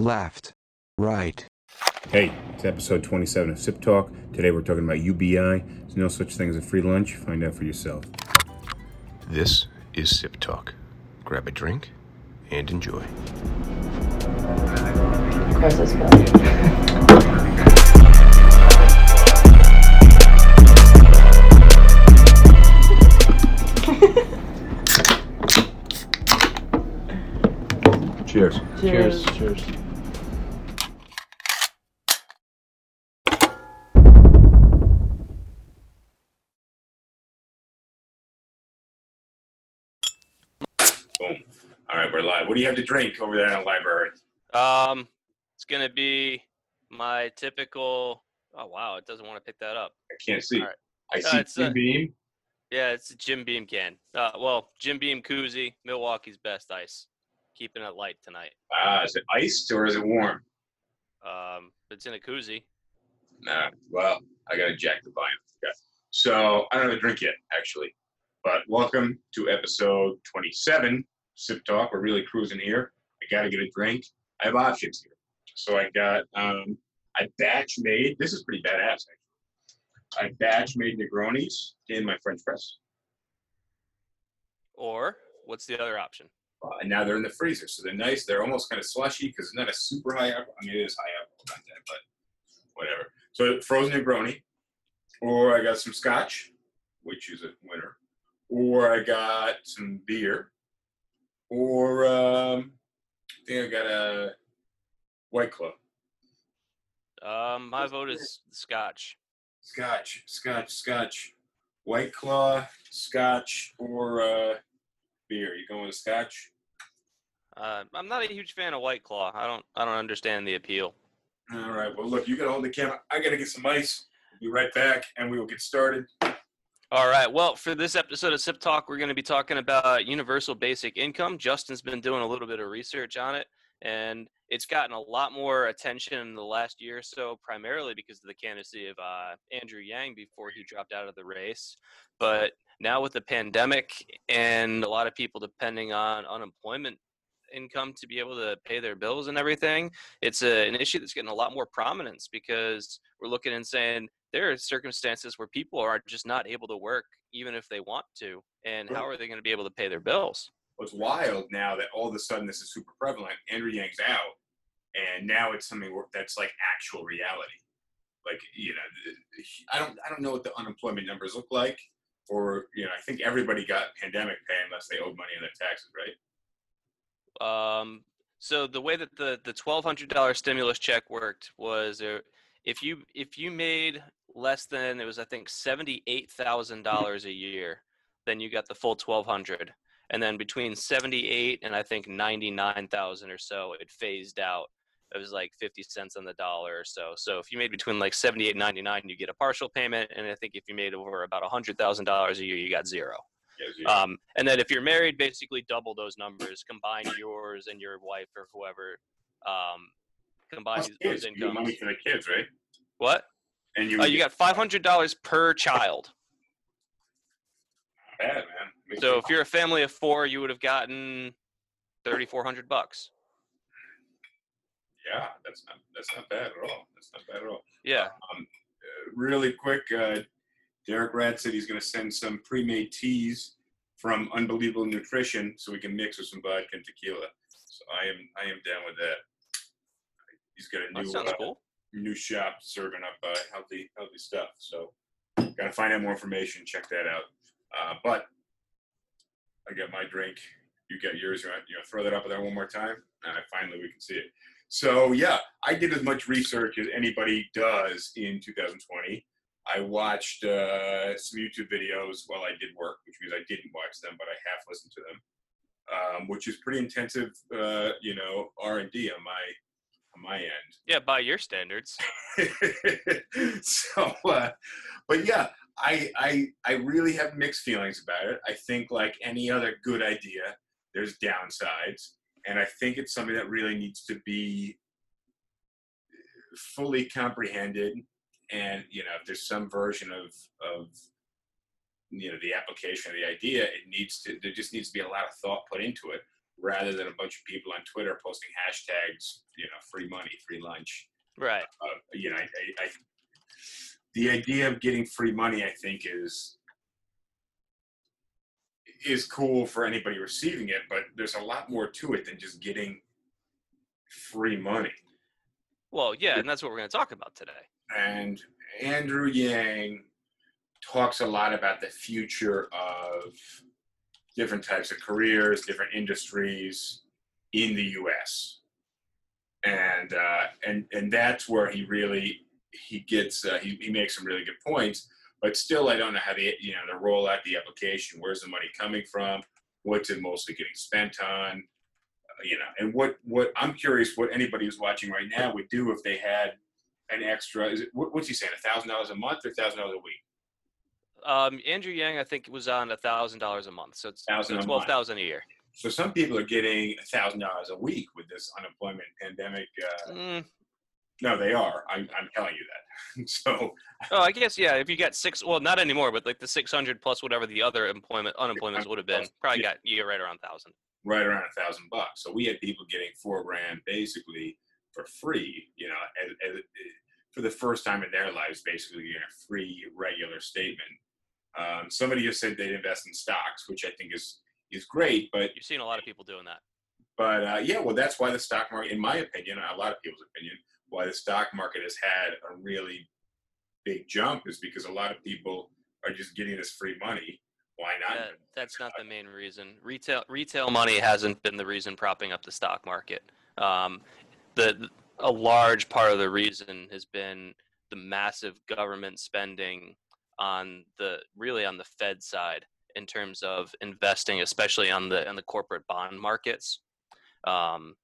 left, right. Hey, it's episode 27 of Sip Talk. Today we're talking about UBI. There's no such thing as a free lunch. Find out for yourself. This is Sip Talk. Grab a drink and enjoy. Christmas film. Cheers. Cheers. Cheers. Boom. Right, we're live. What do you have to drink over there in the library? Um, it's gonna be my typical. Oh wow, it doesn't want to pick that up. I can't see. Right. I Uh, see it's, Jim uh, Beam. Yeah, it's a Jim Beam can. Uh, well, Jim Beam koozie, Milwaukee's best ice. Keeping it light tonight. Ah, is it iced or is it warm? Um, it's in a koozie. Nah. Well, I got to jack the volume. Okay. So I don't have a drink yet, actually. But welcome to episode 27, Sip Talk. We're really cruising here. I got to get a drink. I have options here. So I got um, I batch made. This is pretty badass, actually. I batch made Negronis in my French press. Or what's the other option? Uh, and now they're in the freezer, so they're nice. They're almost kind of slushy because it's not a super high alcohol. I mean, it is high alcohol content, but whatever. So frozen Negroni, or I got some Scotch, which is a winner, or I got some beer, or um, I think I got a White Claw. Um, my vote is Scotch. Scotch, Scotch, Scotch, White Claw, Scotch, or uh, beer. You going with Scotch? Uh, I'm not a huge fan of White Claw. I don't. I don't understand the appeal. All right. Well, look, you got to hold the camera. I got to get some ice. Be right back, and we will get started. All right. Well, for this episode of Sip Talk, we're going to be talking about universal basic income. Justin's been doing a little bit of research on it, and it's gotten a lot more attention in the last year or so, primarily because of the candidacy of uh, Andrew Yang before he dropped out of the race. But now with the pandemic and a lot of people depending on unemployment income to be able to pay their bills and everything, it's a, an issue that's getting a lot more prominence because we're looking and saying there are circumstances where people are just not able to work even if they want to. And how are they going to be able to pay their bills? What's wild now that all of a sudden this is super prevalent. Andrew Yang's out, and now it's something that's like actual reality. Like you know, I don't I don't know what the unemployment numbers look like. Or you know, I think everybody got pandemic pay unless they owed money on their taxes, right? Um, so the way that the the twelve hundred dollar stimulus check worked was uh, if you if you made less than it was I think seventy eight thousand dollars a year, then you got the full twelve hundred, and then between seventy eight and I think ninety nine thousand or so, it phased out. It was like fifty cents on the dollar or so. So if you made between like seventy eight and ninety nine, you get a partial payment, and I think if you made over about hundred thousand dollars a year, you got zero. Um, and then if you're married, basically double those numbers, combine yours and your wife or whoever. Um, combine Plus those kids, incomes. money for the kids, right? What? And you Uh, you got five hundred dollars per child. bad man. Makes So if you're a family of four, you would have gotten thirty four hundred bucks. yeah, that's not that's not bad at all. That's not bad at all. Yeah. Um, uh, really quick, uh, Derek Rad said he's going to send some pre-made teas from Unbelievable Nutrition so we can mix with some vodka and tequila. So I am I am down with that. He's got a That new sounds uh, cool. New shop serving up uh, healthy healthy stuff. So got to find out more information. Check that out. Uh, but I got my drink. You got yours. You know, throw that up there one more time. Finally we can see it. So yeah, I did as much research as anybody does in 2020. I watched uh, some YouTube videos while I did work, which means I didn't watch them, but I half listened to them, um, which is pretty intensive, uh, you know, R and D on my my end. Yeah, by your standards. so, uh, but yeah, I, I I really have mixed feelings about it. I think like any other good idea, there's downsides, and I think it's something that really needs to be fully comprehended. And you know, if there's some version of of you know the application of the idea, it needs to there just needs to be a lot of thought put into it. Rather than a bunch of people on Twitter posting hashtags, you know, free money, free lunch. Right. Uh, you know, I, I, I, the idea of getting free money, I think, is is cool for anybody receiving it, but there's a lot more to it than just getting free money. Well, yeah, and that's what we're going to talk about today. And Andrew Yang talks a lot about the future of different types of careers, different industries in the U.S. And uh, and and that's where he really he gets uh, he, he makes some really good points. But still, I don't know how the you know the roll out the application. Where's the money coming from? What's it mostly getting spent on? Uh, you know, and what what I'm curious what anybody who's watching right now would do if they had an extra. Is it what, what's he saying? A thousand dollars a month or thousand dollars a week? Um, Andrew Yang, I think, was on a thousand dollars a month, so it's Thousand a twelve a year. So some people are getting a thousand dollars a week with this unemployment pandemic. Uh, Mm, no, they are. I'm, I'm telling you that. so oh, I guess yeah. If you got six, well, not anymore, but like the six hundred plus whatever the other employment unemployments would have been, probably Yeah. got you right around thousand. right around a thousand bucks. So we had people getting four grand basically for free. You know, as, as, for the first time in their lives, basically getting a free regular statement. Um, somebody just said they'd invest in stocks, which I think is is great, but you've seen a lot of people doing that. But uh, yeah, well, that's why the stock market, in my opinion, a lot of people's opinion, why the stock market has had a really big jump is because a lot of people are just getting this free money. Why not? That, that's not the main reason. Retail retail money hasn't been the reason propping up the stock market. Um, the a large part of the reason has been the massive government spending on the really on the Fed side in terms of investing, especially on the on the corporate bond markets. Um,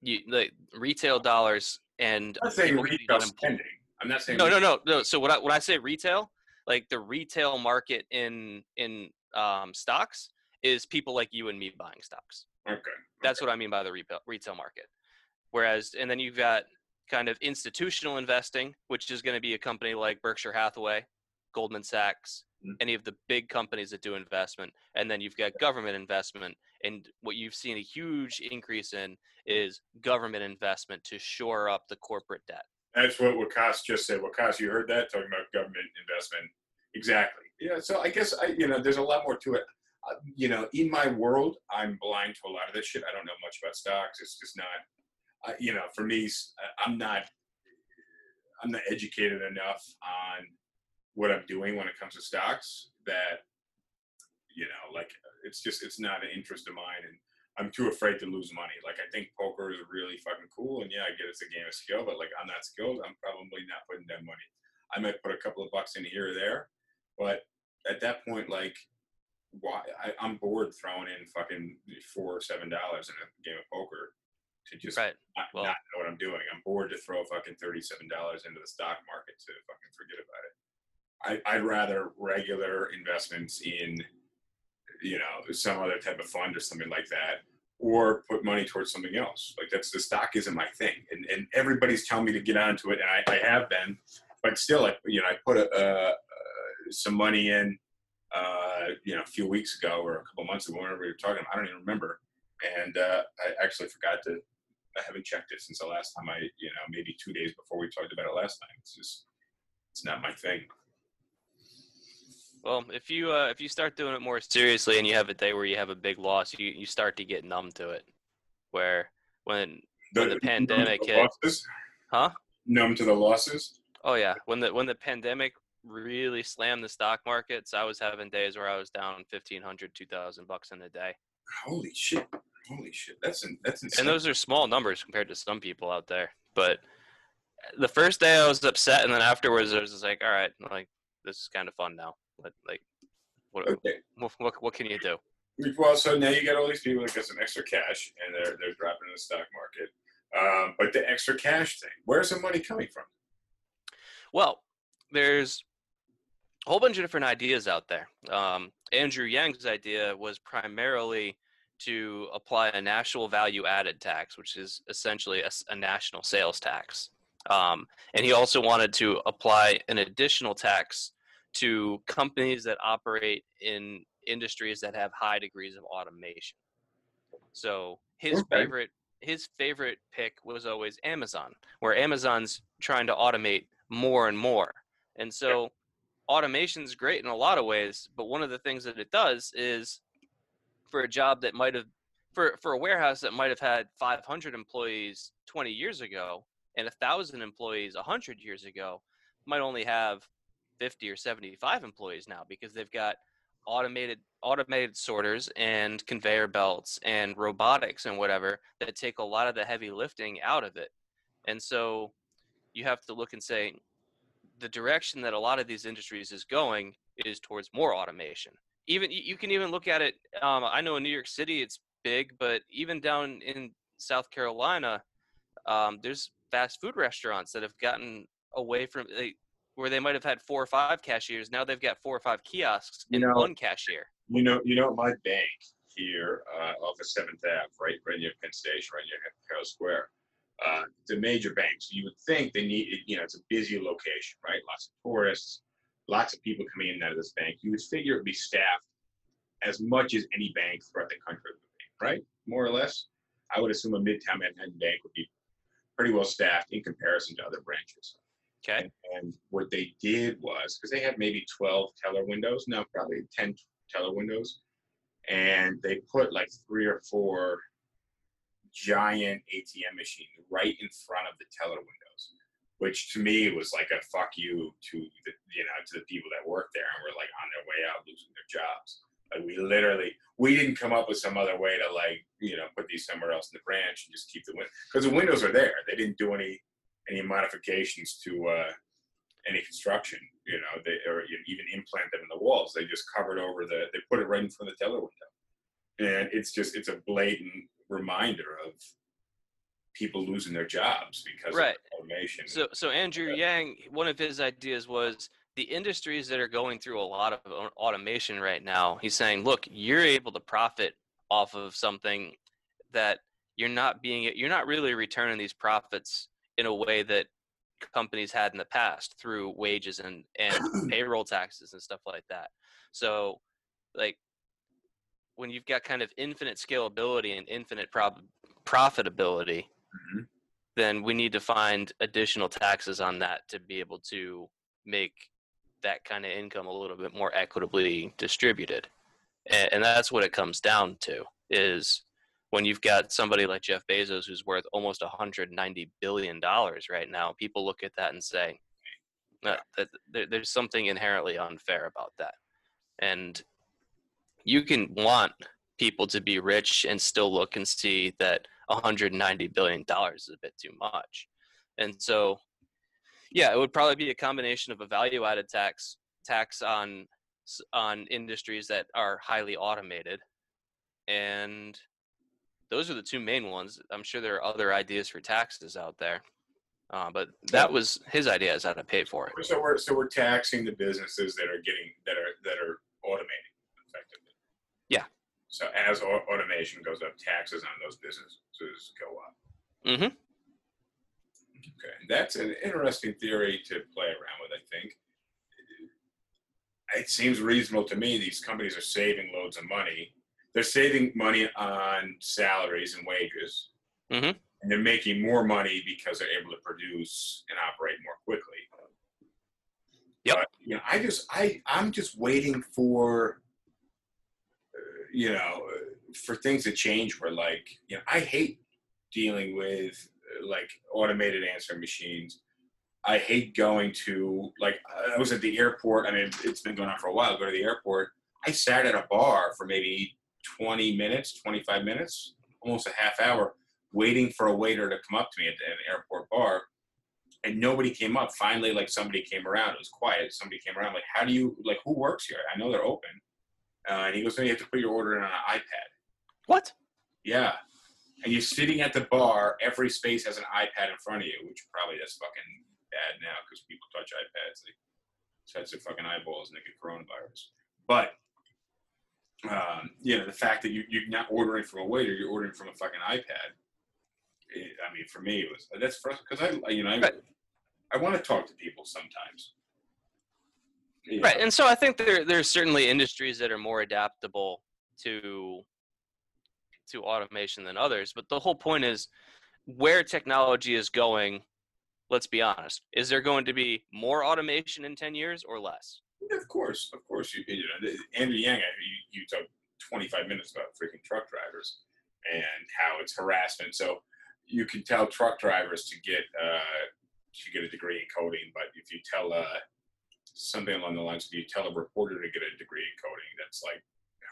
you, the retail dollars and I'm saying retail spending. I'm not saying no, no, no, no. So when I when I say retail, like the retail market in in um, stocks is people like you and me buying stocks. Okay. That's what I mean by the retail retail market. Whereas, and then you've got kind of institutional investing, which is going to be a company like Berkshire Hathaway, Goldman Sachs, Mhm. any of the big companies that do investment, and then you've got government investment. And what you've seen a huge increase in is government investment to shore up the corporate debt. That's what Wakas just said. Wakas, you heard that talking about government investment. Exactly. Yeah. So I guess I, you know, there's a lot more to it. Uh, you know, in my world, I'm blind to a lot of this shit. I don't know much about stocks. It's just not. I, you know, for me, I'm not. I'm not educated enough on what I'm doing when it comes to stocks that, you know, like it's just it's not an interest of mine, and I'm too afraid to lose money. Like I think poker is really fucking cool, and yeah, I get it's a game of skill, but like I'm not skilled. I'm probably not putting down money. I might put a couple of bucks in here or there, but at that point, like, why? I, I'm bored throwing in fucking four or seven dollars in a game of poker to just Right. not, Well- not know what I'm doing. I'm bored to throw fucking thirty-seven dollars into the stock market to fucking forget about it. I, I'd rather regular investments in, you know, some other type of fund or something like that, or put money towards something else. Like that's the stock isn't my thing, and and everybody's telling me to get onto it, and I, I have been, but still, I you know I put a, some money in, uh, you know, a few weeks ago or a couple months ago, whenever we were talking. I don't even remember, and uh, I actually forgot to. I haven't checked it since the last time I, you know, maybe two days before we talked about it last time. It's just, it's not my thing. Well, if you uh, if you start doing it more seriously and you have a day where you have a big loss, you, you start to get numb to it. Where when When the pandemic numb to hit. losses, huh? numb to the losses. Oh yeah, when the when the pandemic really slammed the stock markets, I was having days where I was down 1500 2000 bucks in a day. Holy shit! Holy shit! That's in, that's insane. And those are small numbers compared to some people out there. But the first day I was upset and then afterwards I was just like, all right, like this is kind of fun now. But like what okay. what, what, what can you do? Well, so now you got all these people that got some extra cash and they're they're dropping in the stock market. Um, but the extra cash thing, where's the money coming from? Well, there's a whole bunch of different ideas out there. Um, Andrew Yang's idea was primarily to apply a national value added tax, which is essentially a national sales tax. Um, and he also wanted to apply an additional tax to companies that operate in industries that have high degrees of automation. So his Okay. favorite his favorite pick was always Amazon, where Amazon's trying to automate more and more. And so automation's great in a lot of ways, but one of the things that it does is for a job that might have for for a warehouse that might have had 500 employees 20 years ago and 1000 employees 100 years ago might only have 50 or 75 employees now because they've got automated automated sorters and conveyor belts and robotics and whatever that take a lot of the heavy lifting out of it. And so you have to look and say the direction that a lot of these industries is going is towards more automation. Even you can even look at it. Um, I know in New York City it's big, but even down in South Carolina, um, there's fast food restaurants that have gotten away from they, where they might have had four or five cashiers. Now they've got four or five kiosks You and know- one cashier. You know, you know, my bank here uh, off of Seventh Ave, right, right near Penn Station, right near Herald Square. Uh, it's a major bank, so you would think they need, you know, it's a busy location, right? Lots of tourists, lots of people coming in and out of this bank. You would figure it would be staffed as much as any bank throughout the country would be, right? More or less. I would assume a Midtown Manhattan bank would be pretty well staffed in comparison to other branches. Okay. And what they did was because they had maybe 12 teller windows, no, probably 10 teller windows, and they put like three or four giant ATM machines right in front of the teller windows, which to me was like a fuck you to the you know to the people that work there and were like on their way out losing their jobs. Like we literally we didn't come up with some other way to like you know put these somewhere else in the branch and just keep the win because the windows are there. They didn't do any any modifications to uh, any construction, you know, they or even implant them in the walls. They just covered over the. They put it right in front of the teller window, and it's just it's a blatant reminder of people losing their jobs because Right. of automation. So, so Andrew Yang, one of his ideas was the industries that are going through a lot of automation right now. He's saying, look, you're able to profit off of something that you're not being, you're not really returning these profits in a way that companies had in the past through wages and and payroll taxes and stuff like that. So, like when you've got kind of infinite scalability and infinite prob- profitability, Mhm. then we need to find additional taxes on that to be able to make that kind of income a little bit more equitably distributed. And, and that's what it comes down to is when you've got somebody like Jeff Bezos who's worth almost 190 billion dollars right now, people look at that and say that, that there, there's something inherently unfair about that. And you can want people to be rich and still look and see that 190 billion dollars is a bit too much. And so yeah, it would probably be a combination of a value added tax tax on on industries that are highly automated and those are the two main ones. I'm sure there are other ideas for taxes out there. Uh, but that was his idea is how to pay for it. So we're so we're taxing the businesses that are getting that are that are automating effectively. Yeah. So as automation goes up, taxes on those businesses go up. Mm hmm Okay, that's an interesting theory to play around with. I think it seems reasonable to me. These companies are saving loads of money. They're saving money on salaries and wages, Mhm. and they're making more money because they're able to produce and operate more quickly. Yep. But, you know, I just I I'm just waiting for uh, you know for things to change. Where like you know I hate dealing with uh, like automated answering machines. I hate going to like I was at the airport. I mean, it's been going on for a while. Go to the airport. I sat at a bar for maybe 20 minutes, 25 minutes, almost a half hour, waiting for a waiter to come up to me at an airport bar, and nobody came up. Finally, like somebody came around. It was quiet. Somebody came around. Like, how do you like? Who works here? I know they're open. Uh, and he goes, "No, you have to put your order in on an iPad." What? Yeah. And you're sitting at the bar, every space has an iPad in front of you, which probably that's fucking bad now because people touch iPads. They touch their fucking eyeballs and they get coronavirus. But, um, you know, the fact that you, you're not ordering from a waiter, you're ordering from a fucking iPad. It, I mean, for me, it was that's because I, you know, I, Right. I want to talk to people sometimes. You Right. know, And so I think there there's certainly industries that are more adaptable to to automation than others. But the whole point is where technology is going. Let's be honest. Is there going to be more automation in 10 years or less? Of course, of course. You, you know, Andrew Yang, you, you talked 25 minutes about freaking truck drivers and how it's harassment. So you can tell truck drivers to get uh, to get a degree in coding, but if you tell uh, something along the lines, if you tell a reporter to get a degree in coding, that's like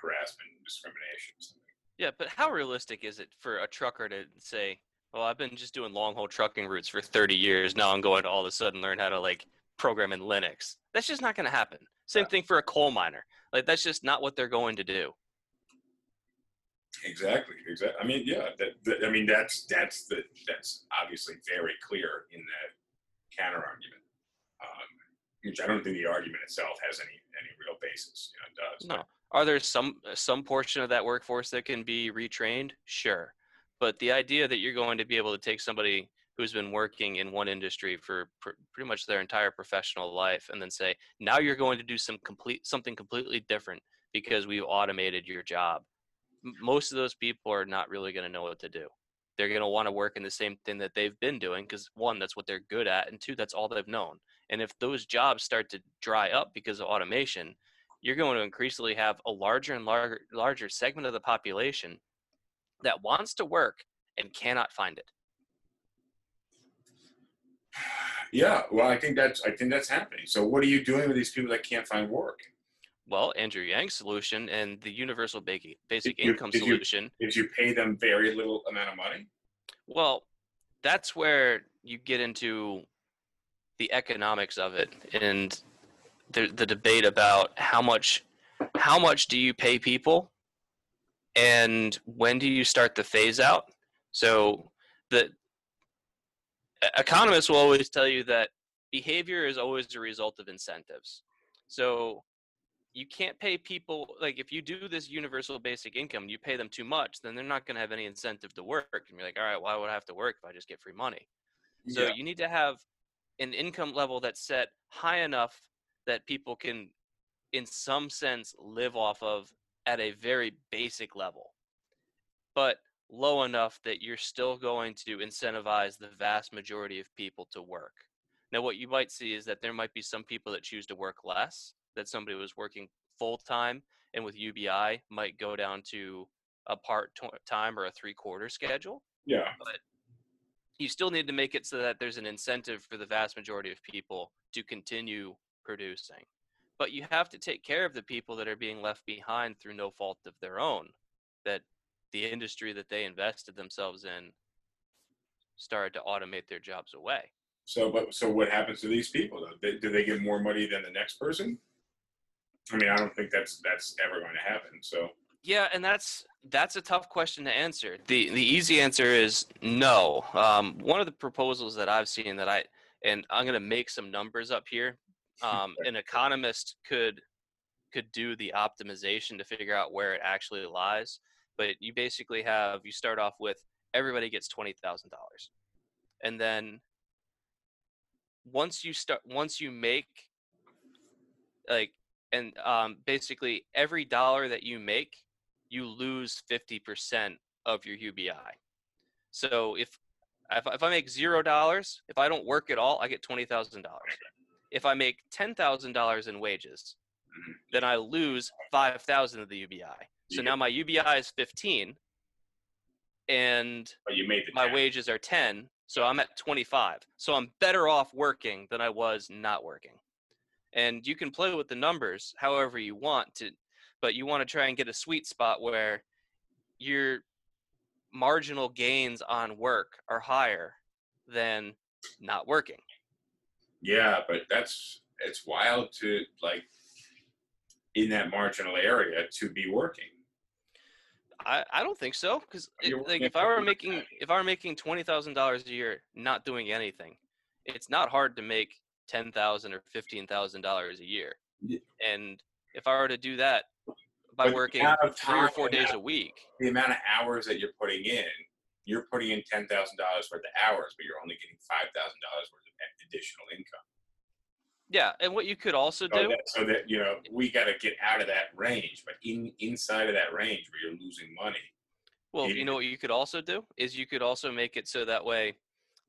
harassment and discrimination. Yeah, but how realistic is it for a trucker to say, "Well, I've been just doing long haul trucking routes for 30 years. Now I'm going to all of a sudden learn how to like program in Linux." That's just not going to happen. Same Yeah. thing for a coal miner. Like that's just not what they're going to do. Exactly. Exactly. I mean, yeah. That, that, I mean, that's that's the that's obviously very clear in that counter argument, um, which I don't think the argument itself has any any real basis. You know, does. No. Are there some some portion of that workforce that can be retrained? Sure. But the idea that you're going to be able to take somebody who's been working in one industry for pr- pretty much their entire professional life and then say, "Now you're going to do some complete something completely different because we've automated your job." M- Most of those people are not really going to know what to do. They're going to want to work in the same thing that they've been doing because one, that's what they're good at, and two, that's all they've known. And if those jobs start to dry up because of automation, you're going to increasingly have a larger and larger larger segment of the population that wants to work and cannot find it. Yeah. Well, I think that's I think that's happening. So, what are you doing with these people that can't find work? Well, Andrew Yang's solution and the universal basic basic Did you- income did you- solution, If you pay them very little amount of money. well, that's where you get into the economics of it and the the debate about how much how much do you pay people and when do you start the phase out so the economists will always tell you that behavior is always a result of incentives. So you can't pay people like if you do this universal basic income you pay them too much then they're not going to have any incentive to work. And you're like all right why would i have to work if i just get free money? So yeah. you need to have an income level that's set high enough that people can, in some sense, live off of at a very basic level, but low enough that you're still going to incentivize the vast majority of people to work. Now, what you might see is that there might be some people that choose to work less, that somebody was working full time and with UBI might go down to a part time or a three quarter schedule yeah. But you still need to make it so that there's an incentive for the vast majority of people to continue producing. But you have to take care of the people that are being left behind through no fault of their own, that the industry that they invested themselves in started to automate their jobs away. So, but so what happens to these people? Though? They, do they get more money than the next person? I mean, I don't think that's that's ever going to happen. So, Yeah, and that's that's a tough question to answer. the The easy answer is no. Um, one of the proposals that I've seen that I and I'm going to make some numbers up here. Um, an economist could could do the optimization to figure out where it actually lies. But you basically have you start off with everybody gets twenty thousand dollars, and then once you start once you make like and um, basically every dollar that you make you lose 50% of your ubi so if if, if i make zero dollars if i don't work at all i get $20000 if i make $10000 in wages then i lose 5000 of the ubi You so get- now my ubi is 15 and but you made my tax. wages are 10 so i'm at 25 so i'm better off working than i was not working and you can play with the numbers however you want to but you want to try and get a sweet spot where your marginal gains on work are higher than not working Yeah, but that's it's wild to like in that marginal area to be working. I, I don't think so because like if I were making if I were making twenty thousand dollars a year not doing anything, it's not hard to make ten thousand or fifteen thousand dollars a year. Yeah. And if I were to do that by But working three or four days a week, The amount of hours that you're putting in, you're putting in ten thousand dollars worth of hours, but you're only getting five thousand dollars worth of additional income. Yeah. And what you could also So do, that, so that you know we got to get out of that range, but in inside of that range where you're losing money, Well, you know what you could also do is you could also make it so that way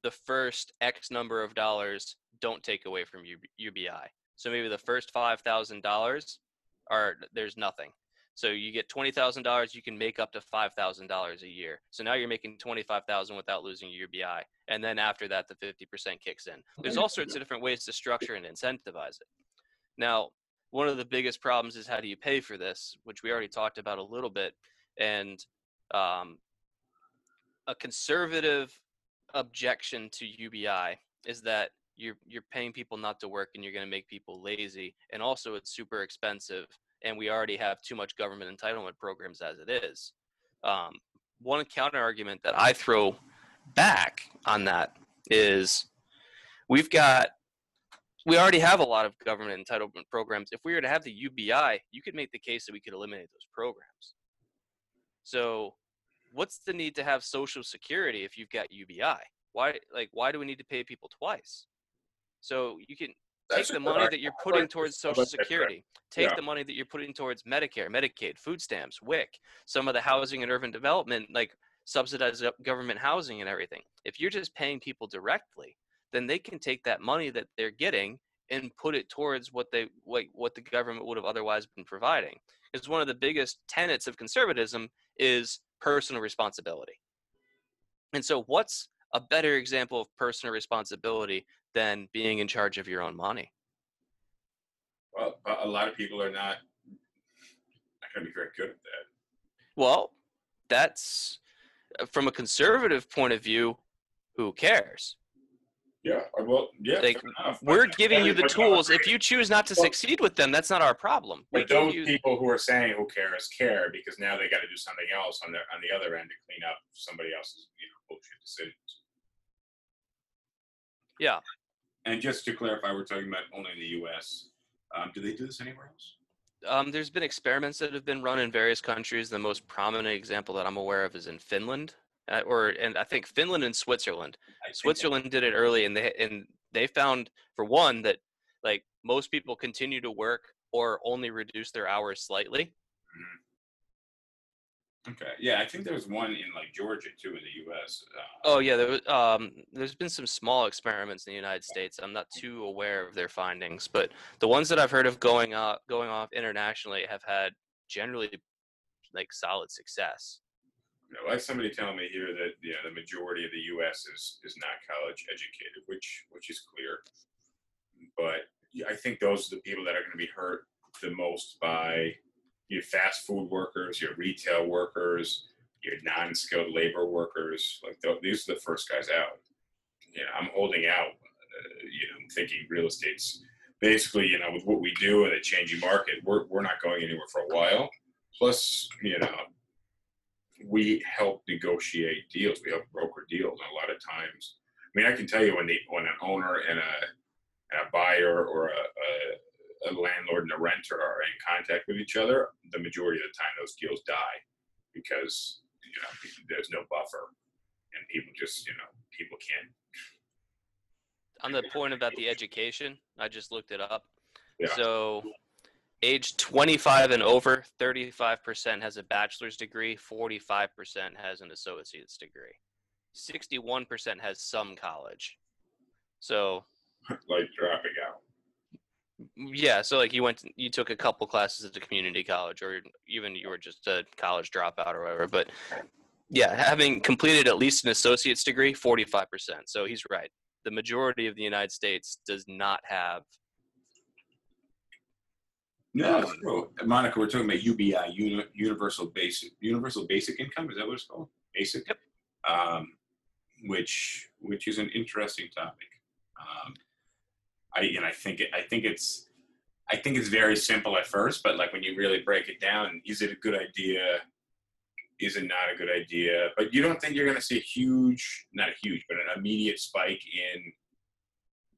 the first X number of dollars don't take away from UBI. So maybe the first five thousand dollars are there's nothing. So you get twenty thousand dollars, you can make up to five thousand dollars a year. So now you're making twenty five thousand without losing your UBI, and then after that, the fifty percent kicks in. There's all sorts of different ways to structure and incentivize it. Now, one of the biggest problems is how do you pay for this, which we already talked about a little bit, and um, a conservative objection to UBI is that you're you're paying people not to work and you're going to make people lazy, and also it's super expensive, and we already have too much government entitlement programs as it is. Um, one counter argument that I throw back on that is we've got we already have a lot of government entitlement programs. If we were to have the UBI, you could make the case that we could eliminate those programs. So, what's the need to have Social Security if you've got UBI? Why, like, why do we need to pay people twice? So you can take the money that you're putting towards Social like that, Brett. Security, take Yeah. the money that you're putting towards Medicare, Medicaid, food stamps, WIC, some of the housing and urban development, like subsidized government housing and everything. If you're just paying people directly, then they can take that money that they're getting and put it towards what they what, what the government would have otherwise been providing. Because one of the biggest tenets of conservatism is personal responsibility. And so what's a better example of personal responsibility than being in charge of your own money? Well, a lot of people are not not going to be very good at that. Well, that's uh, from a conservative point of view, who cares? Yeah. uh, Well, yeah. Like, fair enough, but We're giving you the tools. If you choose not to Well- succeed with them, that's not our problem. We But give those you people who are saying who cares care because now they got to do something else on the on the other end to clean up somebody else's you know bullshit decisions. Yeah. And just to clarify, we're talking about only in the U.S. Um, do they do this anywhere else? Um, there's been experiments that have been run in various countries. The most prominent example that I'm aware of is in Finland, uh, or and I think Finland and Switzerland. Switzerland did it early, and they and they found for one that like most people continue to work or only reduce their hours slightly. Okay. Yeah, I think there was one in like Georgia too in the U.S. Uh, Oh yeah, there was, um, there's been some small experiments in the United States. I'm not too aware of their findings, but the ones that I've heard of going off going off internationally have had generally like solid success. you know, I had somebody telling me here that yeah, the majority of the U.S. is is not college educated, which which is clear. But I think those are the people that are going to be hurt the most by your fast food workers, your retail workers, your non-skilled labor workers. Like th- these are the first guys out. You know, I'm holding out. Uh, you know, I'm thinking real estate's basically you know with what we do in a changing market, we're we're not going anywhere for a while. Plus, you know, we help negotiate deals. We help broker deals. And a lot of times, I mean, I can tell you when the when an owner and a and a buyer or a, a, a landlord and a renter are in contact with each other, the majority of the time those deals die because you know there's no buffer and people just you know people can't. On the point about the education, I just looked it up. Yeah. So, age 25 and over, 35% has a bachelor's degree, 45% has an associate's degree, 61% has some college. So, like dropping out. Yeah, so like you went, to, you took a couple classes at the community college, or even you were just a college dropout or whatever. But yeah, having completed at least an associate's degree, 45%. So he's right. The majority of the United States does not have No. Monica, we're talking about UBI, uni- universal basic, universal basic income. Is that what it's called? Basic. Yep. Um, which which is an interesting topic. Um, I and I think it, I think it's I think it's very simple at first, but like when you really break it down, is it a good idea? Is it not a good idea? But you don't think you're going to see a huge, not a huge, but an immediate spike in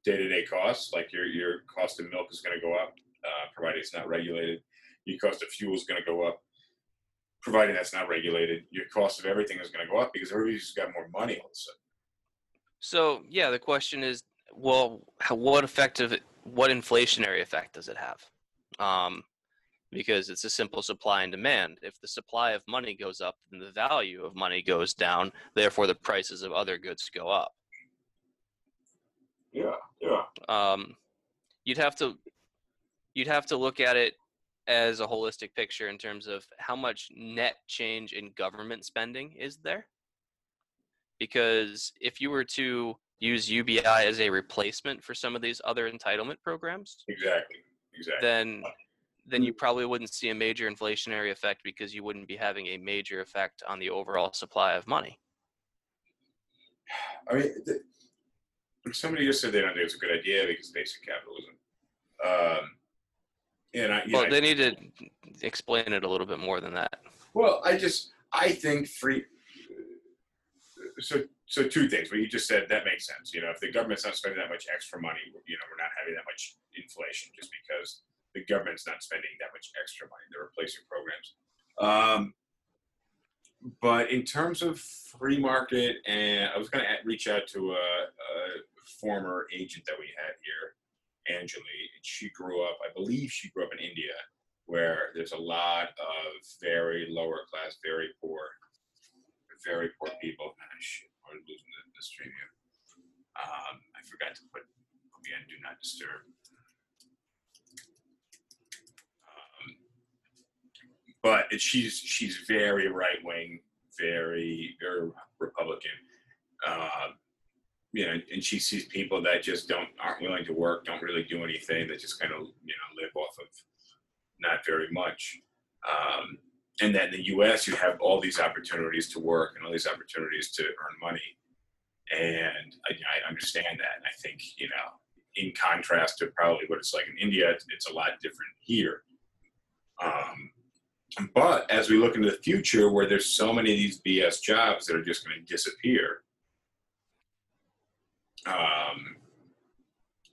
day-to-day costs. Like your your cost of milk is going to go up uh, provided it's not regulated. Your cost of fuel is going to go up, provided that's not regulated. Your cost of everything is going to go up because everybody's got more money all of a sudden. So yeah, the question is, well, how, what effect of it, what inflationary effect does it have? Um, because it's a simple supply and demand. If the supply of money goes up, then the value of money goes down. Therefore, the prices of other goods go up. Yeah, yeah. Um, you'd have to you'd have to look at it as a holistic picture in terms of how much net change in government spending is there. Because if you were to use UBI as a replacement for some of these other entitlement programs, Exactly. Exactly. then then you probably wouldn't see a major inflationary effect because you wouldn't be having a major effect on the overall supply of money. I mean, the, somebody just said they don't think it's a good idea because basic capitalism. Um, and I, Well, know, they need to explain it a little bit more than that. well, I just I think free. So, so two things. What you just said that makes sense. You know, if the government's not spending that much extra money, you know, we're not having that much inflation just because the government's not spending that much extra money. They're replacing programs. Um, but in terms of free market, and I was going to reach out to a, a former agent that we had here, Angeli. And she grew up, I believe she grew up in India, where there's a lot of very lower class, very poor, very poor people. Losing the, the stream here. Um, I forgot to put do not disturb. Um, but it, she's she's very right wing, very very Republican. Uh, you know, and she sees people that just don't aren't willing to work, don't really do anything, that just kind of you know live off of not very much. Um, and that in the U.S. you have all these opportunities to work and all these opportunities to earn money, and I, I understand that. And I think you know, in contrast to probably what it's like in India, it's, it's a lot different here. Um, but as we look into the future, where there's so many of these BS jobs that are just going to disappear, um,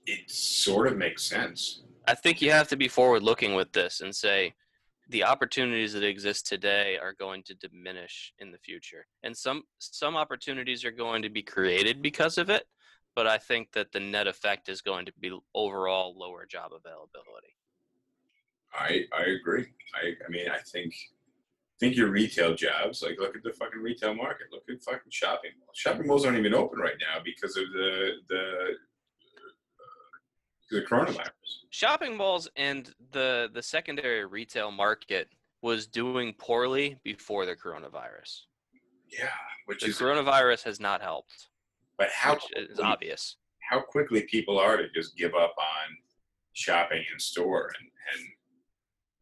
it sort of makes sense. I think you have to be forward looking with this and say the opportunities that exist today are going to diminish in the future. And some some opportunities are going to be created because of it, but I think that the net effect is going to be overall lower job availability. I I agree. I I mean I think think your retail jobs like look at the fucking retail market. Look at fucking shopping malls. Shopping malls aren't even open right now because of the the the coronavirus. Shopping malls and the the secondary retail market was doing poorly before the coronavirus. Yeah, which The is coronavirus has not helped, but how which is obvious. how quickly people are to just give up on shopping in store and and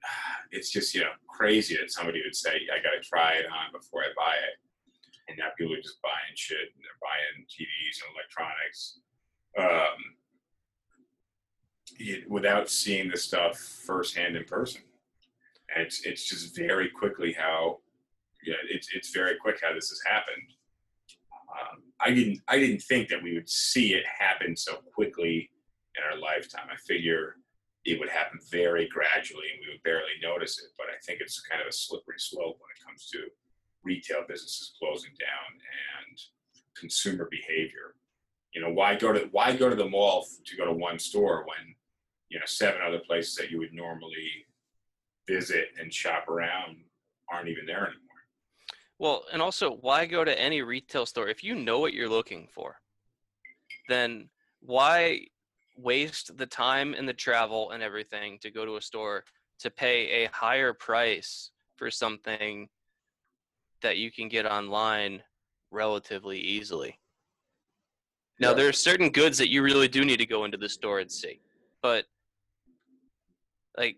it's just you know crazy that somebody would say I got to try it on before I buy it, and now people are just buying shit and they're buying TVs and electronics, um, without seeing the stuff firsthand in person. And it's it's just very quickly how yeah it's it's very quick how this has happened. Um, I didn't I didn't think that we would see it happen so quickly in our lifetime. I figure it would happen very gradually and we would barely notice it. But I think it's kind of a slippery slope when it comes to retail businesses closing down and consumer behavior. You know, why go to why go to the mall to go to one store when you know seven other places that you would normally visit and shop around aren't even there anymore. Well, and also, why go to any retail store if you know what you're looking for? Then why waste the time and the travel and everything to go to a store to pay a higher price for something that you can get online relatively easily? Now, there are certain goods that you really do need to go into the store and see, but like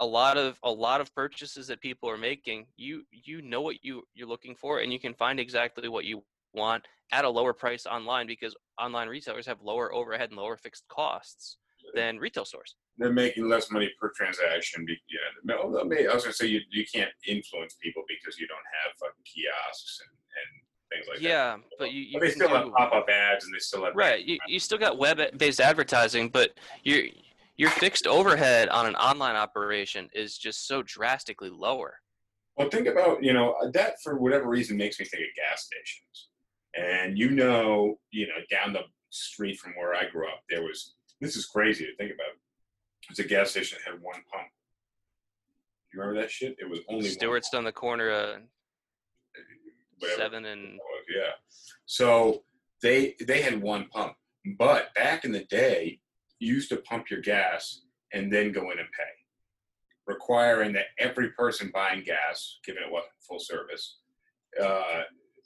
a lot of a lot of purchases that people are making you you know what you you're looking for and you can find exactly what you want at a lower price online because online retailers have lower overhead and lower fixed costs than retail stores They're making less money per transaction. Yeah, oh, I was gonna say you, you can't influence people because you don't have fucking kiosks and, and things like that. yeah but you, you But they still have pop up ads and they still have right you, you still got web based advertising but your your fixed overhead on an online operation is just so drastically lower Well, think about you know uh, that for whatever reason makes me think of gas stations, and you know you know down the street from where I grew up there was this is crazy to think about. It's a gas station that had one pump, You remember that shit? It was only Stewart's on the corner of whatever. seven and Yeah. So they they had one pump, but back in the day, used to pump your gas and then go in and pay, requiring that every person buying gas, given it wasn't full service, uh,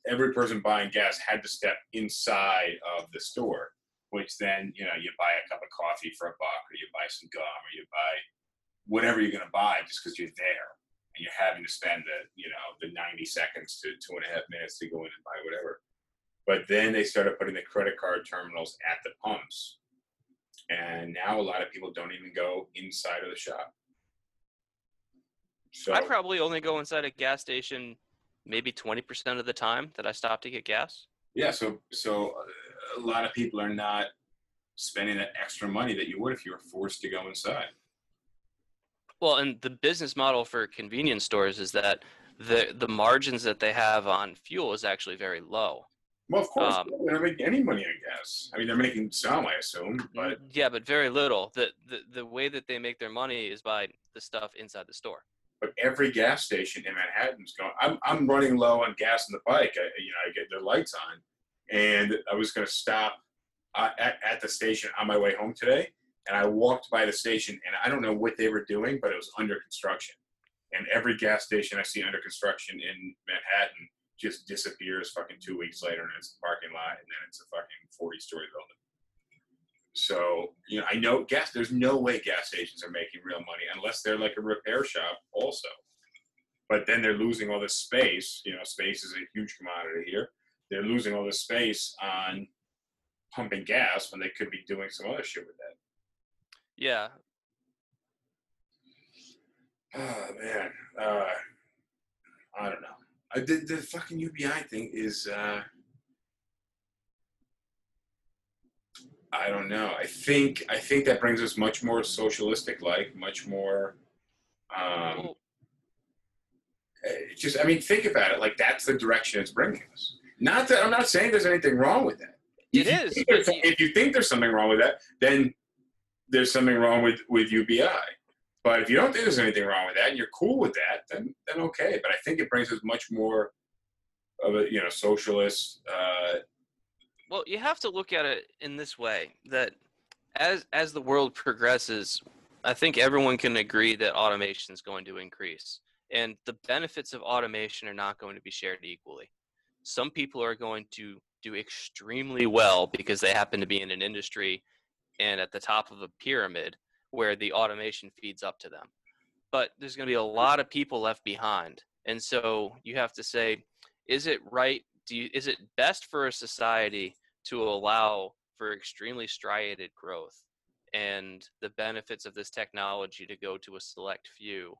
every person buying gas had to step inside of the store. Which then you know you buy a cup of coffee for a buck, or you buy some gum, or you buy whatever you're going to buy just because you're there and you're having to spend the you know the 90 seconds to two and a half minutes to go in and buy whatever but then they started putting the credit card terminals at the pumps and now a lot of people don't even go inside of the shop so I probably only go inside a gas station maybe 20% of the time that I stop to get gas. yeah so so uh, a lot of people are not spending that extra money that you would if you were forced to go inside Well, and the business model for convenience stores is that the the margins that they have on fuel is actually very low. Well of course Um, they're not making any money I guess. i mean they're making some i assume but yeah, but very little. The, the the way that they make their money is by the stuff inside the store. but every gas station in Manhattan's going. I'm I'm running low on gas in the bike. I, you know, I get their lights on, and I was going to stop uh, at at the station on my way home today, and I walked by the station, and I don't know what they were doing, but it was under construction, and every gas station I see under construction in Manhattan just disappears fucking two weeks later, and it's a parking lot, and then it's a fucking forty story building. So you know, I know gas. There's no way gas stations are making real money unless they're like a repair shop, also. But then they're losing all this space. You know, space is a huge commodity here. They're losing all this space on pumping gas when they could be doing some other shit with that. Yeah, Oh man, uh, I don't know. I did the fucking UBI thing is. Uh, I don't know. I think I think that brings us much more socialistic, like much more. Um, eh, just I mean, think about it. Like that's the direction it's bringing us. Not that I'm not saying there's anything wrong with that. It If is, you- If you think there's something wrong with that, then there's something wrong with with UBI. But if you don't think there's anything wrong with that, and you're cool with that, then then okay. But I think it brings us much more of a you know socialist. Uh, Well, you have to look at it in this way that as as the world progresses, I think everyone can agree that automation is going to increase. And the benefits of automation are not going to be shared equally. Some people are going to do extremely well because they happen to be in an industry and at the top of a pyramid where the automation feeds up to them. But there's going to be a lot of people left behind. And so you have to say, is it right? Do you, is it best for a society to allow for extremely striated growth and the benefits of this technology to go to a select few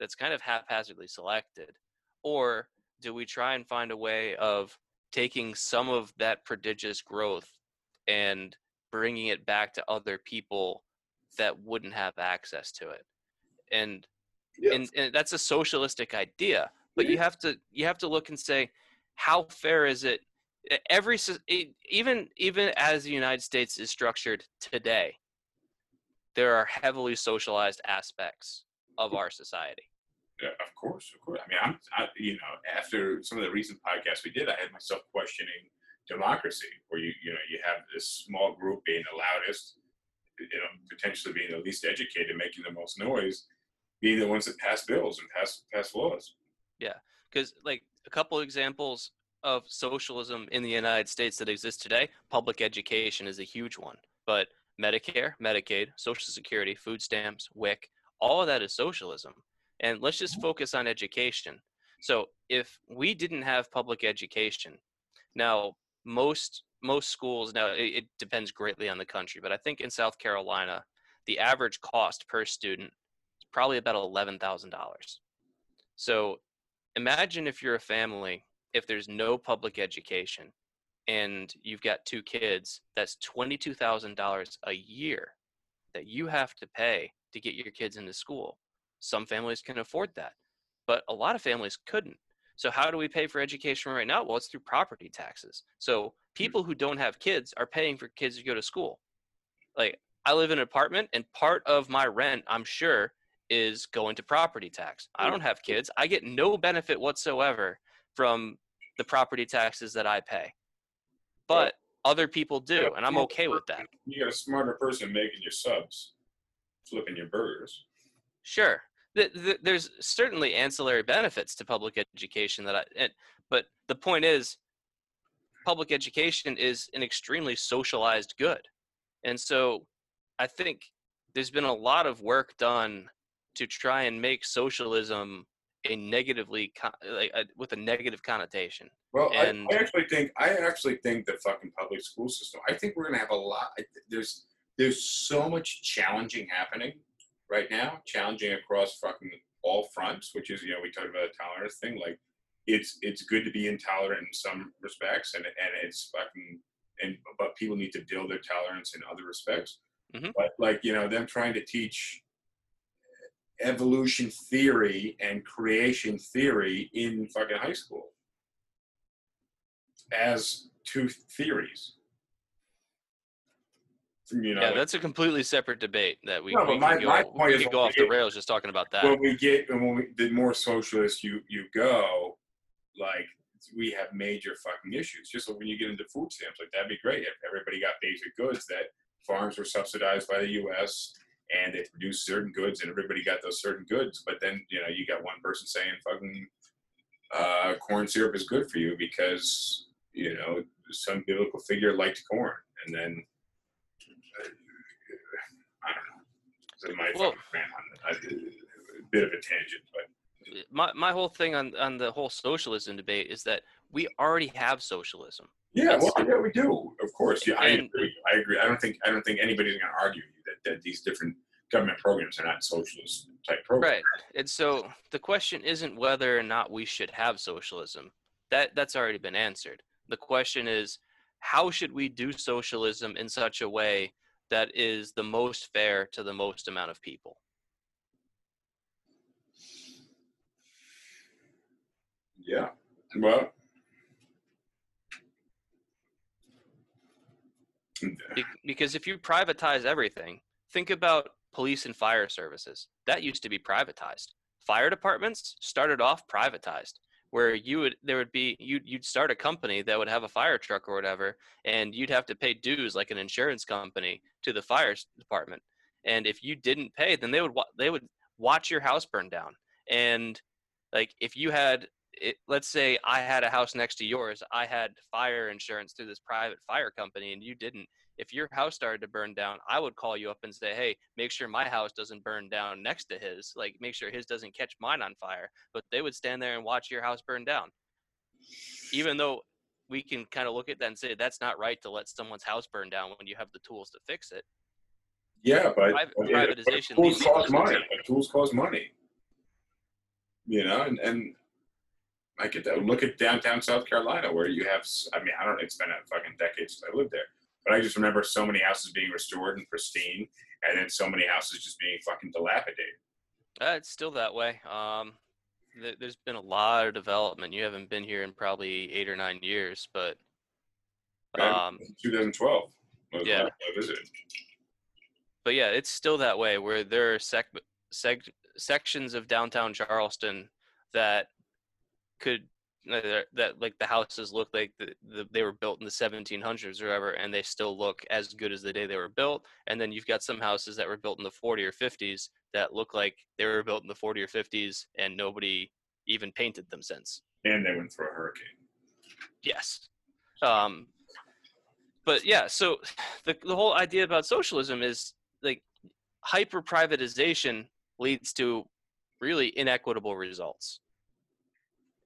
that's kind of haphazardly selected? Or do we try and find a way of taking some of that prodigious growth and bringing it back to other people that wouldn't have access to it? And and, and that's a socialistic idea but you have to you have to look and say how fair is it every even even as the united states is structured today there are heavily socialized aspects of our society Yeah, of course, of course. I mean, I'm, I, you know, after some of the recent podcasts we did, I had myself questioning democracy, where you, you know, you have this small group being the loudest, you know, potentially being the least educated, making the most noise, being the ones that pass bills and pass pass laws. Yeah, because like a couple examples of socialism in the united states that exist today public education is a huge one but medicare medicaid social security food stamps wic all of that is socialism and let's just focus on education so if we didn't have public education now most most schools now it, it depends greatly on the country but i think in south carolina the average cost per student is probably about $11000 so imagine if you're a family if there's no public education and you've got two kids that's $22000 a year that you have to pay to get your kids into school. Some families can afford that but a lot of families couldn't so how do we pay for education right now well it's through property taxes so hmm. people who don't have kids are paying for kids to go to school like i live in an apartment and part of my rent i'm sure is going to property tax. I don't have kids. I get no benefit whatsoever from the property taxes that I pay. But other people do, and I'm okay with that. You got a smarter person making your subs, flipping your burgers. Sure. Th- th- There's certainly ancillary benefits to public education that I, and, but the point is, public education is an extremely socialized good. And so I think there's been a lot of work done to try and make socialism a negatively, like, uh, with a negative connotation. Well, I, And- I actually think I actually think the fucking public school system. I think we're gonna have a lot. There's there's so much challenging happening right now, challenging across fucking all fronts. Which is you know we talked about a tolerance thing. Like it's it's good to be intolerant in some respects, and and it's fucking and but people need to build their tolerance in other respects. Mhm. But like you know them trying to teach evolution theory and creation theory in fucking high school as two theories. You know, yeah, that's a completely separate debate that we, No, we my- go, my point is go off we the rails just talking about that. when we get and when we the more socialist you you go, like we have major fucking issues. Just like when you get into food stamps, like that'd be great if everybody got basic goods that farms were subsidized by the U.S. and they produced certain goods and everybody got those certain goods. But then you know you got one person saying fucking uh, corn syrup is good for you because you know some biblical figure liked corn, and then uh, I don't know. So my Well- fucking rant on that. I- a bit of a tangent, but my my whole thing on on the whole socialism debate is that we already have socialism. yeah, well, yeah, we do, of course. Yeah, I agree. I agree. I don't think I don't think anybody's going to argue that, that these different government programs are not socialist type programs. Right. And so the question isn't whether or not we should have socialism. That that's already been answered. The question is how should we do socialism in such a way that is the most fair to the most amount of people? Yeah. Well. Because if you privatize everything, think about police and fire services. That used to be privatized. Fire departments started off privatized, where you would there would be you'd you'd start a company that would have a fire truck or whatever, and you'd have to pay dues like an insurance company to the fire department. And if you didn't pay, then they would they would watch your house burn down. And like if you had it, let's say I had a house next to yours, I had fire insurance through this private fire company, and you didn't. If your house started to burn down, I would call you up and say, "Hey, make sure my house doesn't burn down next to his. Like, make sure his doesn't catch mine on fire." But they would stand there and watch your house burn down, even though we can kind of look at that and say that's not right to let someone's house burn down when you have the tools to fix it. Yeah, but, Private- yeah, but tools cost money. tools cost money. You know, and, and I get that. Look at downtown South Carolina, where you have I mean, I don't. It's been a fucking decade since I lived there, but I just remember so many houses being restored and pristine, and then so many houses just being fucking dilapidated. Uh, it's still that way. Um, th- there's been a lot of development. You haven't been here in probably eight or nine years, but um, 2012. was Yeah. But yeah, it's still that way where there are sec- seg- sections of downtown Charleston that could uh, that- like the houses look like the, the, they were built in the 1700s or whatever, and they still look as good as the day they were built. And then you've got some houses that were built in the 40 or 50s that look like they were built in the 40 or 50s, and nobody even painted them since. And they went through a hurricane. Yes. Um, but yeah, so the the whole idea about socialism is like hyper privatization leads to really inequitable results.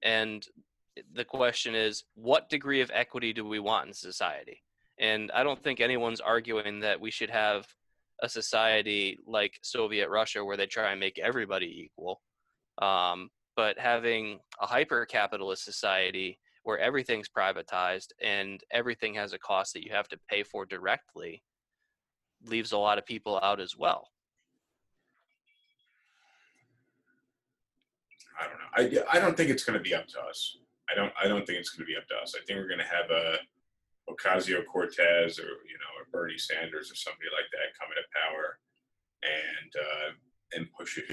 And the question is, what degree of equity do we want in society? And I don't think anyone's arguing that we should have a society like Soviet Russia where they try and make everybody equal. Um, but having a hyper capitalist society where everything's privatized and everything has a cost that you have to pay for directly leaves a lot of people out as well. I don't know. I, I don't think it's going to be up to us. I don't. I don't think it's going to be up to us. I think we're going to have a Ocasio Cortez or you know a Bernie Sanders or somebody like that coming to power and uh, and push it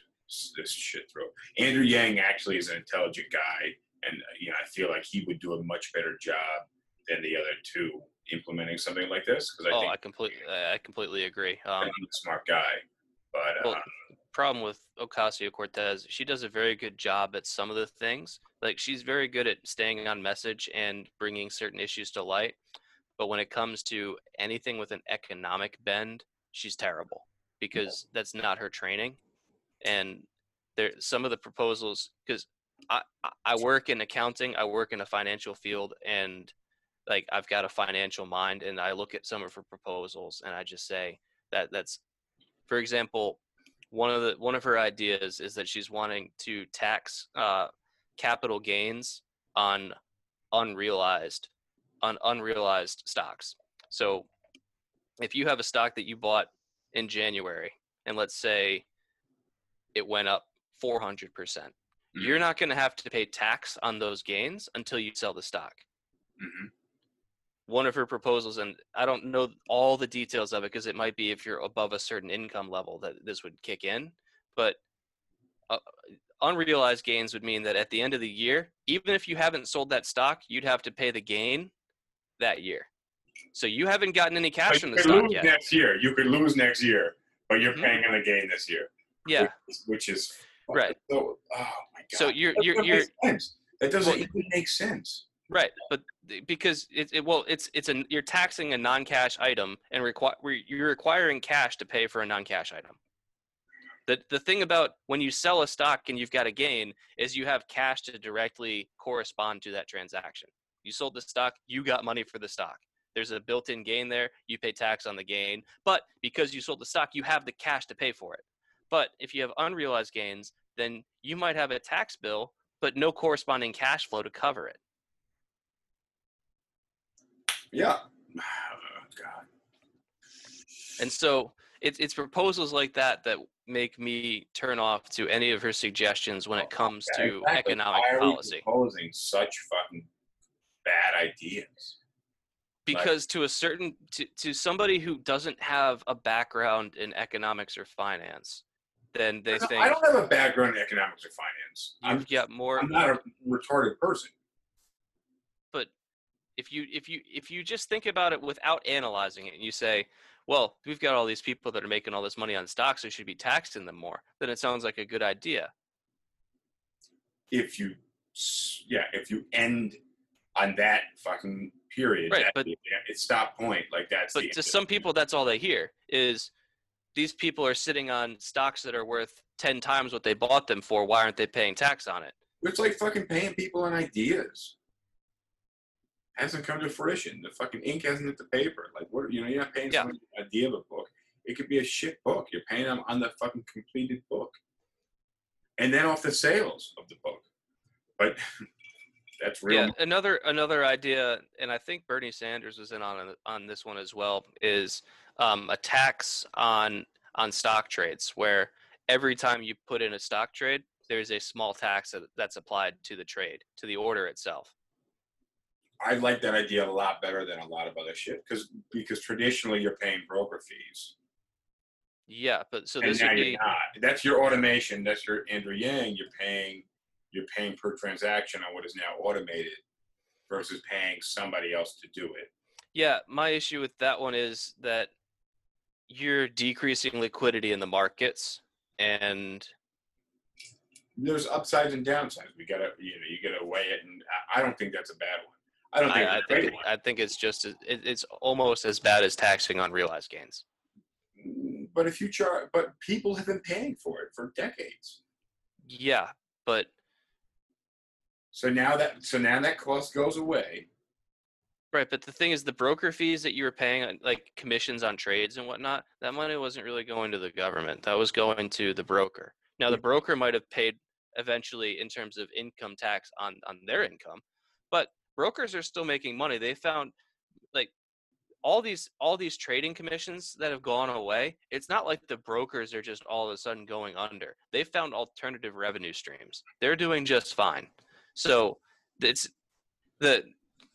this shit through. Andrew Yang actually is an intelligent guy, and uh, you know I feel like he would do a much better job than the other two implementing something like this because I oh, think I completely, I completely agree. Um, he's a smart guy. But uh, Well, problem with Ocasio Cortez, she does a very good job at some of the things. Like she's very good at staying on message and bringing certain issues to light. But when it comes to anything with an economic bend, she's terrible because that's not her training. And there, some of the proposals, because I, I- I work in accounting, I work in a financial field, and like I've got a financial mind, and I look at some of her proposals, and I just say that that's, for example, one of the one of her ideas is that she's wanting to tax uh, capital gains on unrealized on unrealized stocks. So if you have a stock that you bought in January and let's say it went up 400%, percent Mhm. you're not going to have to pay tax on those gains until you sell the stock. mhm. One of her proposals, and I don't know all the details of it because it might be if you're above a certain income level that this would kick in, but uh, unrealized gains would mean that at the end of the year, even if you haven't sold that stock, you'd have to pay the gain that year. So you haven't gotten any cash from the stock yet. next year. You could lose next year, but you're Mhm. paying on the gain this year. Yeah, which is, which is Right. So, oh my god. So you're That you're doesn't you're. That doesn't Well, even make sense. Right, but because it, it well, it's it's a you're taxing a non-cash item and require you're requiring cash to pay for a non-cash item. The the thing about when you sell a stock and you've got a gain is you have cash to directly correspond to that transaction. You sold the stock, you got money for the stock. There's a built-in gain there. You pay tax on the gain, but because you sold the stock, you have the cash to pay for it. But if you have unrealized gains, then you might have a tax bill, but no corresponding cash flow to cover it. Yeah. Oh, god. And so it's it's proposals like that that make me turn off to any of her suggestions when it oh, comes Yeah, to exactly. economic Why are we policy. proposing such fucking bad ideas. Because to a certain to, to somebody who doesn't have a background in economics or finance, then they I think I don't have a background in economics or finance. I'm, you've got more I'm not a retarded person. If you if you if you just think about it without analyzing it and you say well we've got all these people that are making all this money on stocks we should be taxing them more then it sounds like a good idea If you, yeah, if you end on that fucking period, Right, but- it's stop point. Like that's. but to some people that's all they hear is these people are sitting on stocks that are worth 10 times what they bought them for why aren't they paying tax on it It's like fucking paying people on ideas. Hasn't come to fruition. The fucking ink hasn't hit the paper. Like what? You know, you're not paying Yeah. someone an idea of a book. It could be a shit book. You're paying them on the fucking completed book, and then off the sales of the book. But that's real. Yeah, another another idea, and I think Bernie Sanders was in on on this one as well, is um, a tax on on stock trades, where every time you put in a stock trade, there's a small tax that's applied to the trade, to the order itself. I like that idea a lot better than a lot of other shit because because traditionally you're paying broker fees. Yeah, but so and this now would you're be not. That's your automation. That's your Andrew Yang. You're paying you're paying per transaction on what is now automated versus paying somebody else to do it. yeah. My issue with that one is that you're decreasing liquidity in the markets, and There's upsides and downsides. We gotta you know you gotta weigh it, and I- I don't think that's a bad one. I don't think I, I think it. I think it's just it, it's almost as bad as taxing on realized gains. Mm, But if you charge, but people have been paying for it for decades. Yeah, but So now that so now that cost goes away. Right, but the thing is, the broker fees that you were paying, like commissions on trades and whatnot, that money wasn't really going to the government. That was going to the broker. Now, the broker might have paid eventually in terms of income tax on on their income, brokers are still making money. They found like all these all these trading commissions that have gone away. It's not like the brokers are just all of a sudden going under. They found alternative revenue streams. They're doing just fine. So it's the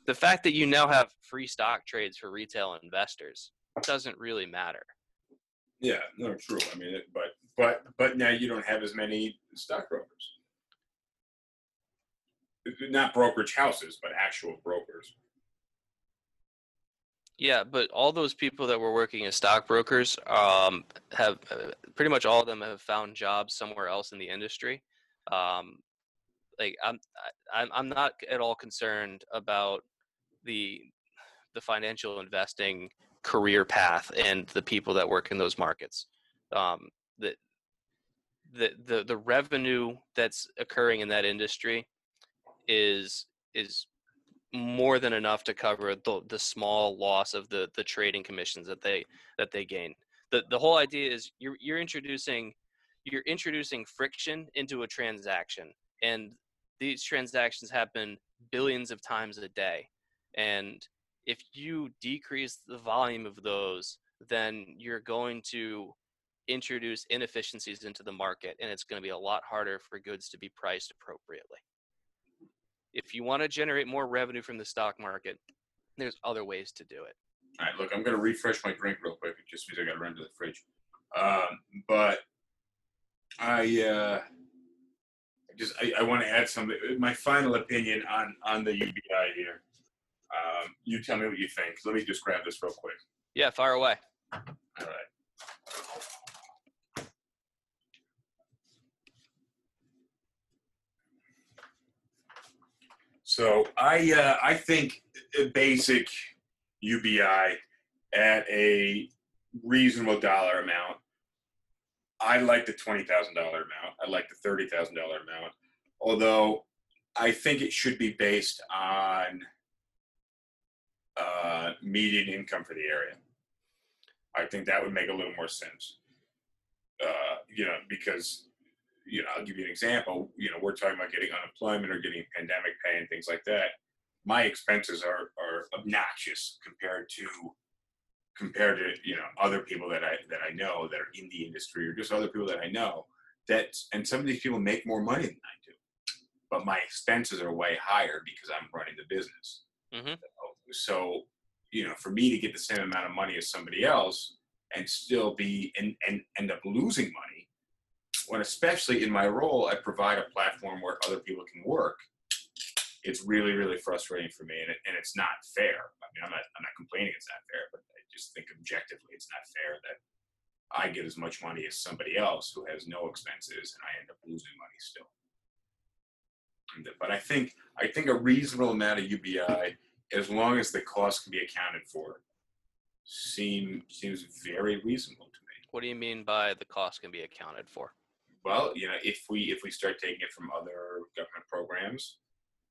the fact that you now have free stock trades for retail investors doesn't really matter. Yeah, no, true. I mean, but but but now you don't have as many stockbrokers. Not brokerage houses, but actual brokers. Yeah, but all those people that were working as stockbrokers um, have uh, pretty much all of them have found jobs somewhere else in the industry. Um, like I'm, I'm, I'm not at all concerned about the the financial investing career path and the people that work in those markets. Um, the, the the the revenue that's occurring in that industry is is more than enough to cover the the small loss of the the trading commissions that they that they gain. The the whole idea is you're you're introducing you're introducing friction into a transaction and these transactions happen billions of times a day. And if you decrease the volume of those, then you're going to introduce inefficiencies into the market and it's going to be a lot harder for goods to be priced appropriately if you want to generate more revenue from the stock market, there's other ways to do it. All right, look, I'm going to refresh my drink real quick, just because I got to run to the fridge. Um, but I uh, just I, I want to add something. My final opinion on on the UBI here. Um, you tell me what you think. Let me just grab this real quick. Yeah, fire away. All right. So I uh, I think basic UBI at a reasonable dollar amount. I like the twenty thousand dollar amount. I like the thirty thousand dollar amount. Although I think it should be based on uh, median income for the area. I think that would make a little more sense. Uh, you know, because you know, I'll give you an example. You know, we're talking about getting unemployment or getting pandemic pay and things like that. My expenses are are obnoxious compared to compared to you know other people that I that I know that are in the industry or just other people that I know that and some of these people make more money than I do, but my expenses are way higher because I'm running the business. Mhm. So you know, for me to get the same amount of money as somebody else and still be and and end up losing money when especially in my role I provide a platform where other people can work, it's really, really frustrating for me and, it, and it's not fair. I mean, I'm not, I'm not complaining it's not fair, but I just think objectively it's not fair that I get as much money as somebody else who has no expenses and I end up losing money still. But I think I think a reasonable amount of UBI, as long as the cost can be accounted for, seem seems very reasonable to me. What do you mean by the cost can be accounted for? Well, you know, if we if we start taking it from other government programs,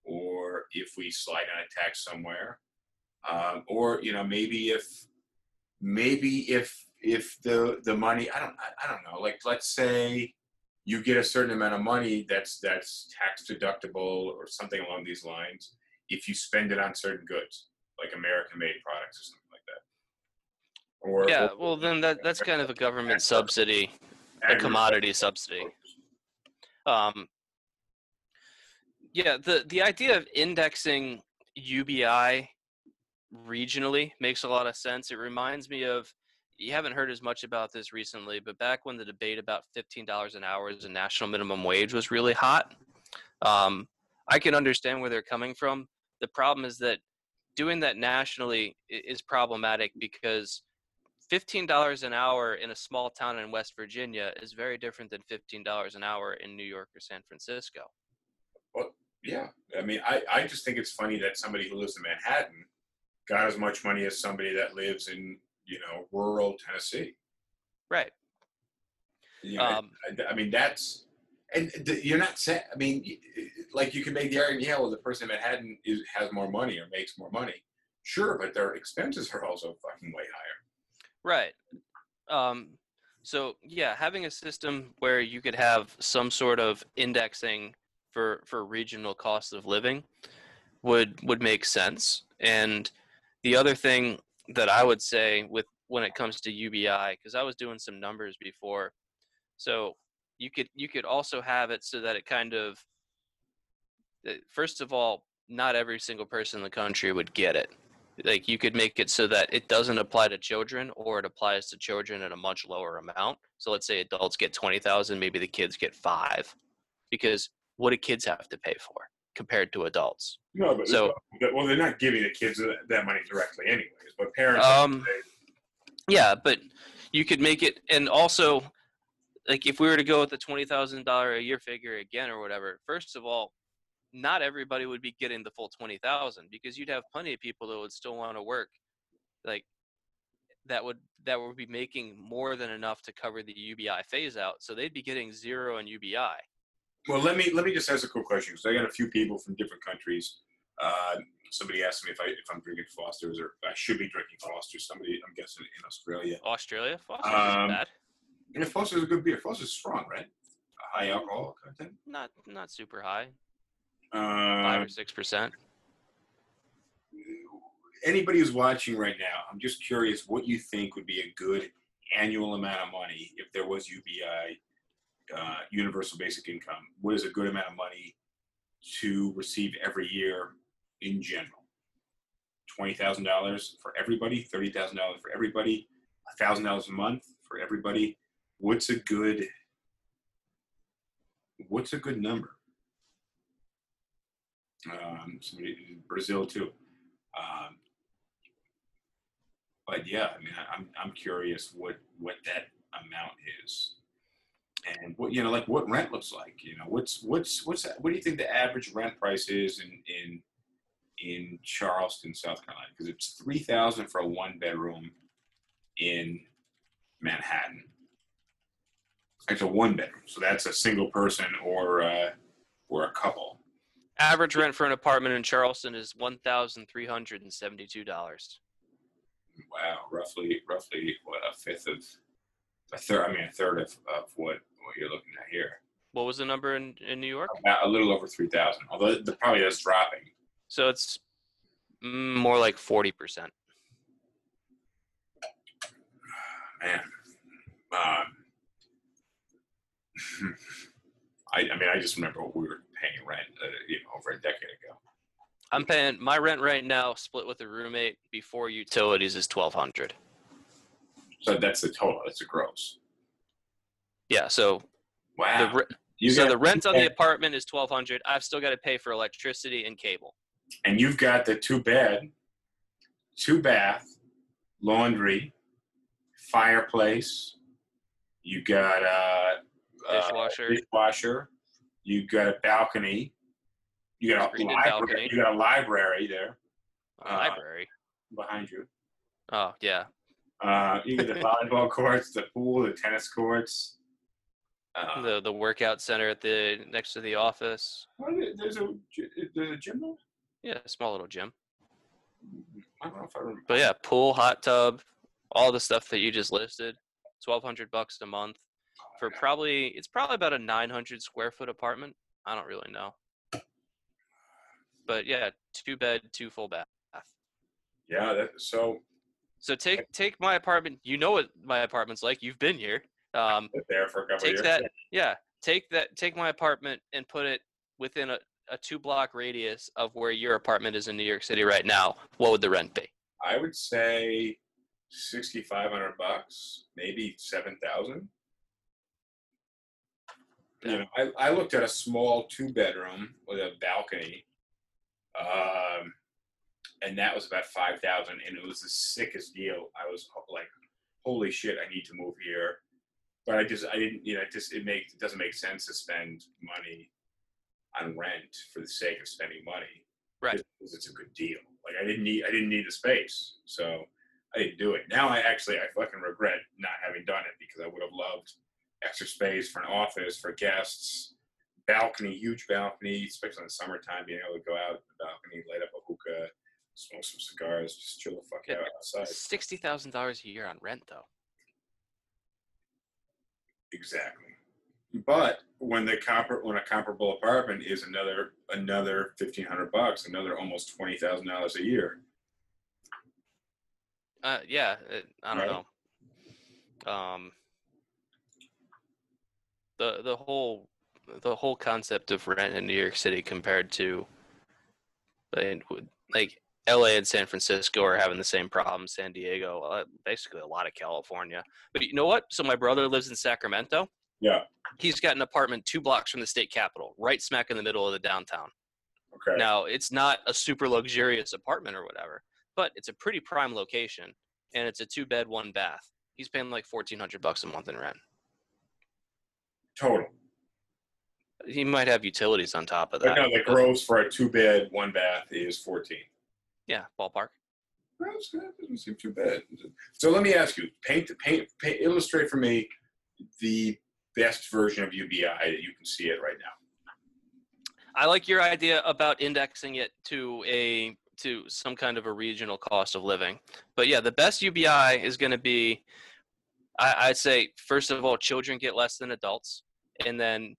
or if we slide on a tax somewhere, um, or you know, maybe if maybe if if the the money I don't I, I don't know like let's say you get a certain amount of money that's that's tax deductible or something along these lines if you spend it on certain goods like American made products or something like that. Or Yeah, or- well then that that's kind of a government subsidy, a commodity subsidy. Um, yeah, the the idea of indexing UBI regionally makes a lot of sense. It reminds me of you haven't heard as much about this recently, but back when the debate about fifteen dollars an hour as a national minimum wage was really hot, um, I can understand where they're coming from. The problem is that doing that nationally is problematic because fifteen dollars an hour in a small town in West Virginia is very different than fifteen dollars an hour in New York or San Francisco. Well, Yeah, I mean, I, I just think it's funny that somebody who lives in Manhattan got as much money as somebody that lives in you know rural Tennessee. Right. You know, Um, I, I mean, that's and th- you're not saying. I mean, like you can make the argument, yeah, well, the person in Manhattan is, has more money or makes more money. Sure, but their expenses are also fucking way higher. Right. Um, so yeah, having a system where you could have some sort of indexing for for regional cost of living would would make sense. And the other thing that I would say with when it comes to UBI, because I was doing some numbers before, so you could you could also have it so that it kind of uh, first of all, not every single person in the country would get it. Like you could make it so that it doesn't apply to children or it applies to children at a much lower amount. So let's say adults get 20,000, maybe the kids get 5 because what do kids have to pay for compared to adults? No, but So- well, they're not giving the kids that money directly, anyways. But parents, Um, Yeah, but you could make it, and also, like if we were to go with the twenty thousand dollar a year figure again or whatever, first of all, not everybody would be getting the full twenty thousand because you'd have plenty of people that would still want to work, like that would that would be making more than enough to cover the UBI phase out, so they'd be getting zero in UBI. well, let me let me just ask a quick question because I got a few people from different countries. Uh, somebody asked me if I if I'm drinking Foster's or I should be drinking Foster's. Somebody, I'm guessing in Australia. Australia, Foster's Um, bad, And Foster's is a good beer. Foster's strong, right? High alcohol content. not not super high, five Uh, or six percent. anybody who's watching right now, I'm just curious what you think would be a good annual amount of money if there was UBI, uh, universal basic income. What is a good amount of money to receive every year in general? Twenty thousand dollars for everybody, thirty thousand dollars for everybody, thousand dollars a month for everybody. What's a good? What's a good number? Um, somebody Brazil too. Um, but yeah, I mean, I- I'm I'm curious what what that amount is, and what you know, like what rent looks like. You know, what's what's what's that, what do you think the average rent price is in in in Charleston, South Carolina? Because it's three thousand for a one bedroom in Manhattan. It's a one bedroom, so that's a single person or uh, or a couple. Average rent for an apartment in Charleston is one thousand three hundred and seventy-two dollars. Wow, roughly roughly what a fifth of a third. I mean, a third of, of what what you're looking at here. What was the number in, in New York? About a little over three thousand. Although the probably is dropping. So it's more like forty percent. Man, um, I, I mean, I just remember what we were paying rent, uh, you know, over a decade ago. I'm paying my rent right now, split with a roommate before utilities is twelve hundred. So that's the total. That's the gross. Yeah, so Wow. the re- you so got, the rent on the apartment is twelve hundred. I've still got to pay for electricity and cable. and you've got the two bed, two bath, laundry, fireplace. You got a, a Dishwasher. dishwasher. You got a balcony. You got a library. balcony. You got a library there a Uh, library. behind you. Oh yeah, Uh, you got the volleyball courts, the pool, the tennis courts. Uh, the the workout center at the next to the office. what is it? there's a there's a gym there. Yeah, small little gym. I don't know if I remember. But yeah, pool, hot tub, all the stuff that you just listed. Twelve hundred bucks a month for probably it's probably about a nine hundred square foot apartment. I don't really know. But yeah, two bed, two full bath. Yeah, that, so So take take my apartment. You know what my apartment's like. You've been here. Um, lived there for a couple take years. that. Yeah, take that. Take my apartment and put it within a, a two block radius of where your apartment is in New York City right now. What would the rent be? I would say sixty five hundred bucks, maybe seven thousand. You know, I, I looked at a small two bedroom with a balcony, um, and that was about five thousand, and it was the sickest deal. I was like, "Holy shit, I need to move here," but I just I didn't. You know, it just it makes it doesn't make sense to spend money on rent for the sake of spending money Right. because it's a good deal. Like I didn't need I didn't need the space, so I didn't do it. Now I actually I fucking regret not having done it because I would have loved extra space for an office for guests, balcony, huge balcony, especially in the summertime, being able to go out the balcony, light up a hookah, smoke some cigars, just chill the fuck Yeah. out outside. Sixty thousand dollars a year on rent, though. Exactly. But when the compar- when a comparable apartment is another another fifteen hundred bucks, another almost twenty thousand dollars a year. Uh, yeah, it, I don't Right. know. Um, the the whole the whole concept of rent in New York City compared to like, LA and San Francisco are having the same problem. San Diego, uh, basically a lot of California. But you know what? So my brother lives in Sacramento. Yeah. He's got an apartment two blocks from the state capitol, right smack in the middle of the downtown. Okay. Now, it's not a super luxurious apartment or whatever, but it's a pretty prime location, and it's a two bed, one bath. He's paying like fourteen hundred bucks a month in rent. Total. He might have utilities on top of But that. no, the gross for a two bed, one bath is 14. Yeah, ballpark. Good. Doesn't seem too bad. So let me ask you, paint, paint, paint, illustrate for me the best version of UBI that you can see it right now. I like your idea about indexing it to a to some kind of a regional cost of living. But yeah, the best UBI is going to be, I, I'd say, first of all, children get less than adults, and then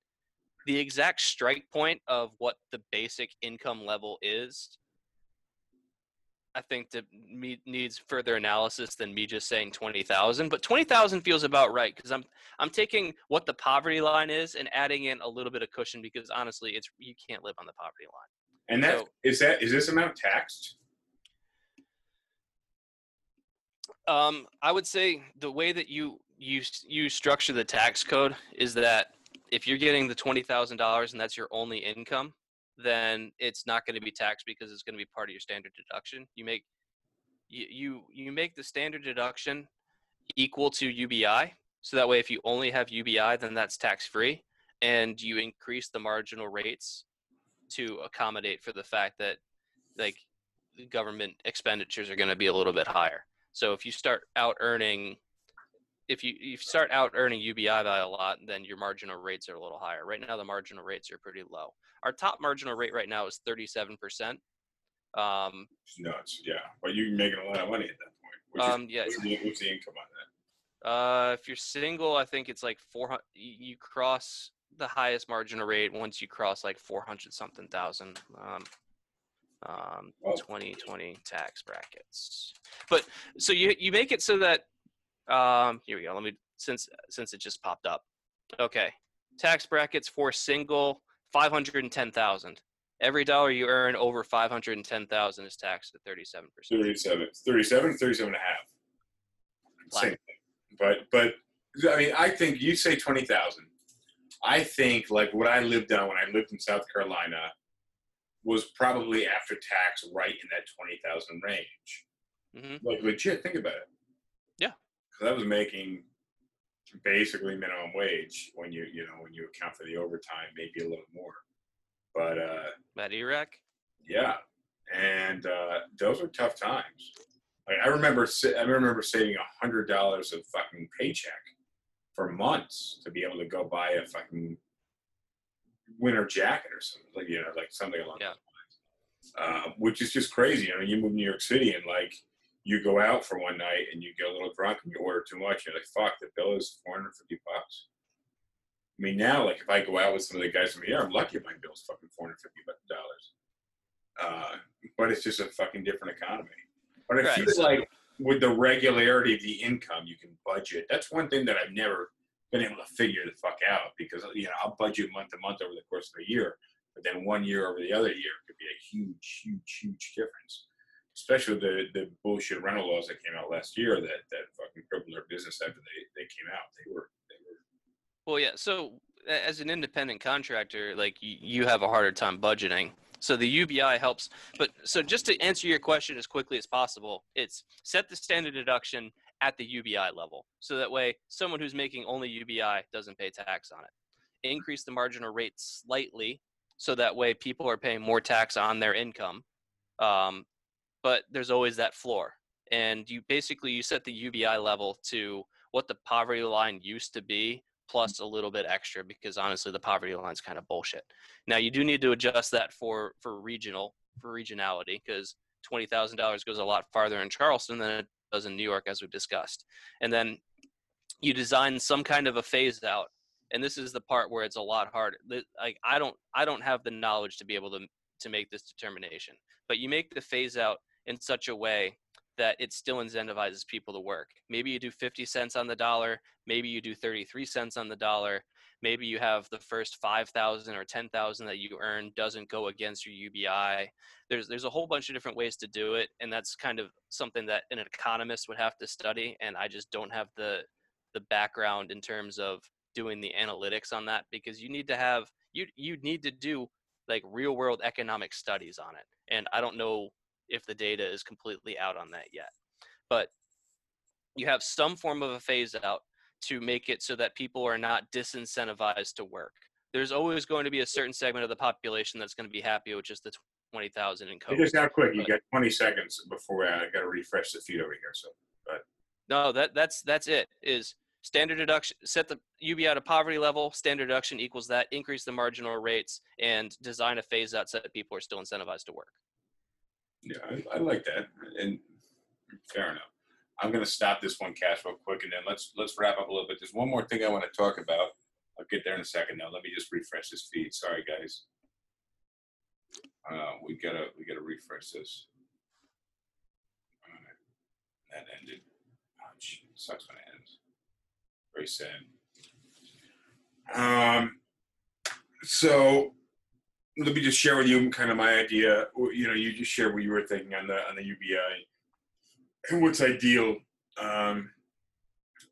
the exact strike point of what the basic income level is. I think that me, needs further analysis than me just saying twenty thousand. But twenty thousand feels about right because I'm I'm taking what the poverty line is and adding in a little bit of cushion because honestly, it's you can't live on the poverty line. And that So- is that is this amount taxed? Um, I would say the way that you you you structure the tax code is that if you're getting the twenty thousand dollars and that's your only income, then it's not going to be taxed because it's going to be part of your standard deduction. You make you you you make the standard deduction equal to UBI, so that way if you only have UBI, then that's tax free, and you increase the marginal rates to accommodate for the fact that like government expenditures are going to be a little bit higher. So if you start out earning, if you you start out earning UBI by a lot, then your marginal rates are a little higher. Right now, the marginal rates are pretty low. Our top marginal rate right now is 37%. Um, It's nuts. Yeah, but you're making a lot of money at that point. Which um, yeah. what's, the, what's the income on that? Uh, if you're single, I think it's like 400. You cross the highest marginal rate once you cross like 400 something thousand. Um, um, Oh. 2020 tax brackets. But so you you make it so that um, here we go. Let me since since it just popped up. Okay, tax brackets for single 510,000. Every dollar you earn over 510,000 is taxed at 37%. 37, 37, 37 and a half. Wow. Same thing. But, but, I mean, I think you say 20,000. I think like what I lived on when I lived in South Carolina was probably after tax right in that 20,000 range. hmm Like legit, think about it. Yeah. Because I was making basically minimum wage when you, you know, when you account for the overtime, maybe a little more. But, uh, At ERAC, yeah, and uh, those were tough times. Like, I remember, I remember saving a hundred dollars of fucking paycheck for months to be able to go buy a fucking winter jacket or something, like you know, like something along Yeah. those lines. Uh, which is just crazy. You know, you move to New York City and like you go out for one night and you get a little drunk and you order too much. You're like, fuck, the bill is four hundred fifty bucks. I mean, now, like, if I go out with some of the guys from here, I'm lucky if my bill's fucking four hundred fifty dollars. Uh, but it's just a fucking different economy. But I Right, feel like with the regularity of the income, you can budget. That's one thing that I've never been able to figure the fuck out because you know I'll budget month to month over the course of a year, but then one year over the other year could be a huge, huge, huge difference. Especially the the bullshit rental laws that came out last year that that fucking crippled our business after they they came out. They were they were Well, yeah. So as an independent contractor, like you have a harder time budgeting. So the UBI helps. But so just to answer your question as quickly as possible, it's set the standard deduction at the UBI level. So that way, someone who's making only UBI doesn't pay tax on it. Increase the marginal rate slightly, so that way people are paying more tax on their income. Um, but there's always that floor, and you basically you set the UBI level to what the poverty line used to be plus a little bit extra because honestly the poverty line's kind of bullshit. Now you do need to adjust that for for regional for regionality because twenty thousand dollars goes a lot farther in Charleston than it does in New York as we've discussed. And then you design some kind of a phase out. And this is the part where it's a lot harder. Like I don't I don't have the knowledge to be able to to make this determination. But you make the phase out in such a way that it still incentivizes people to work. Maybe you do 50 cents on the dollar, maybe you do 33 cents on the dollar, maybe you have the first 5,000 or 10,000 that you earn doesn't go against your UBI. There's there's a whole bunch of different ways to do it and that's kind of something that an economist would have to study and I just don't have the the background in terms of doing the analytics on that because you need to have you you need to do like real world economic studies on it and I don't know if the data is completely out on that yet. But you have some form of a phase out to make it so that people are not disincentivized to work. There's always going to be a certain segment of the population that's going to be happy with just the 20,000 in Hey, COVID. Just now, quick, you got 20 seconds before I got to refresh the feed over here. So, but No, that that's that's it. Is standard deduction set the UBI to poverty level, standard deduction equals that, increase the marginal rates, and design a phase out so that people are still incentivized to work. yeah, I, I like that. And fair enough. I'm going to stop this one, Cash, real quick, and then let's let's wrap up a little bit. There's one more thing I want to talk about. I'll get there in a second. Now, let me just refresh this feed. Sorry, guys. Uh, we gotta we gotta refresh this. That ended. Oh, sucks when it ends. Very sad. Um. So let me just share with you kind of my idea. You know, you just share what you were thinking on the on the UBI what's ideal. Um,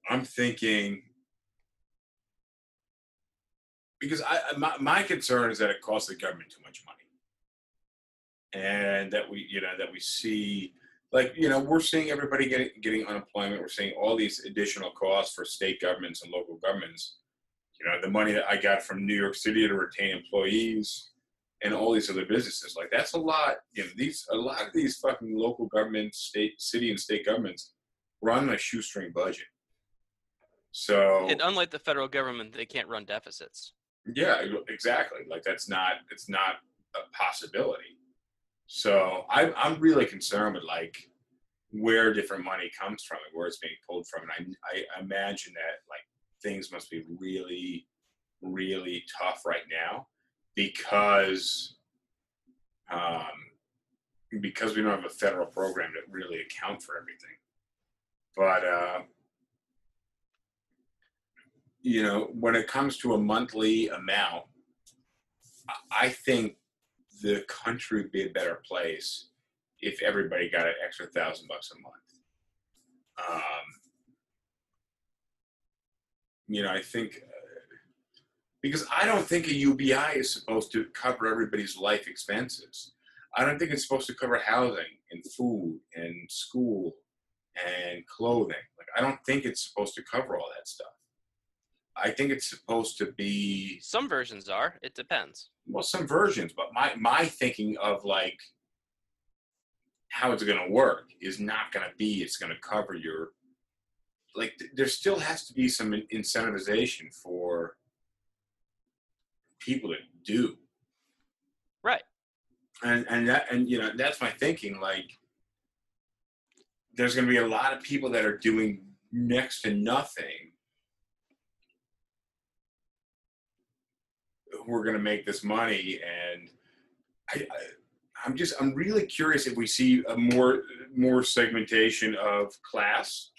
I'm thinking because I my, my concern is that it costs the government too much money, and that we you know that we see like you know we're seeing everybody getting getting unemployment. We're seeing all these additional costs for state governments and local governments. You know, the money that I got from New York City to retain employees and all these other businesses. Like that's a lot. You know, these a lot of these fucking local governments, state, city, and state governments run on a shoestring budget. So And unlike the federal government, they can't run deficits. yeah, exactly. Like that's not it's not a possibility. So I'm I'm really concerned with like where different money comes from and where it's being pulled from, and I I imagine that like things must be really really tough right now because um because we don't have a federal program to really account for everything. But uh, you know, when it comes to a monthly amount, I- think the country would be a better place if everybody got an extra thousand bucks a month. Um, you know, I think because I don't think a UBI is supposed to cover everybody's life expenses. I don't think it's supposed to cover housing and food and school and clothing. Like I don't think it's supposed to cover all that stuff. I think it's supposed to be Some versions are. It depends. well some versions, but my my thinking of like how it's going to work is not going to be it's going to cover your like th- there still has to be some in- incentivization for people to do Right. and and that and you know that's my thinking like there's going to be a lot of people that are doing next to nothing who are going to make this money and I, I i'm just i'm really curious if we see a more more segmentation of class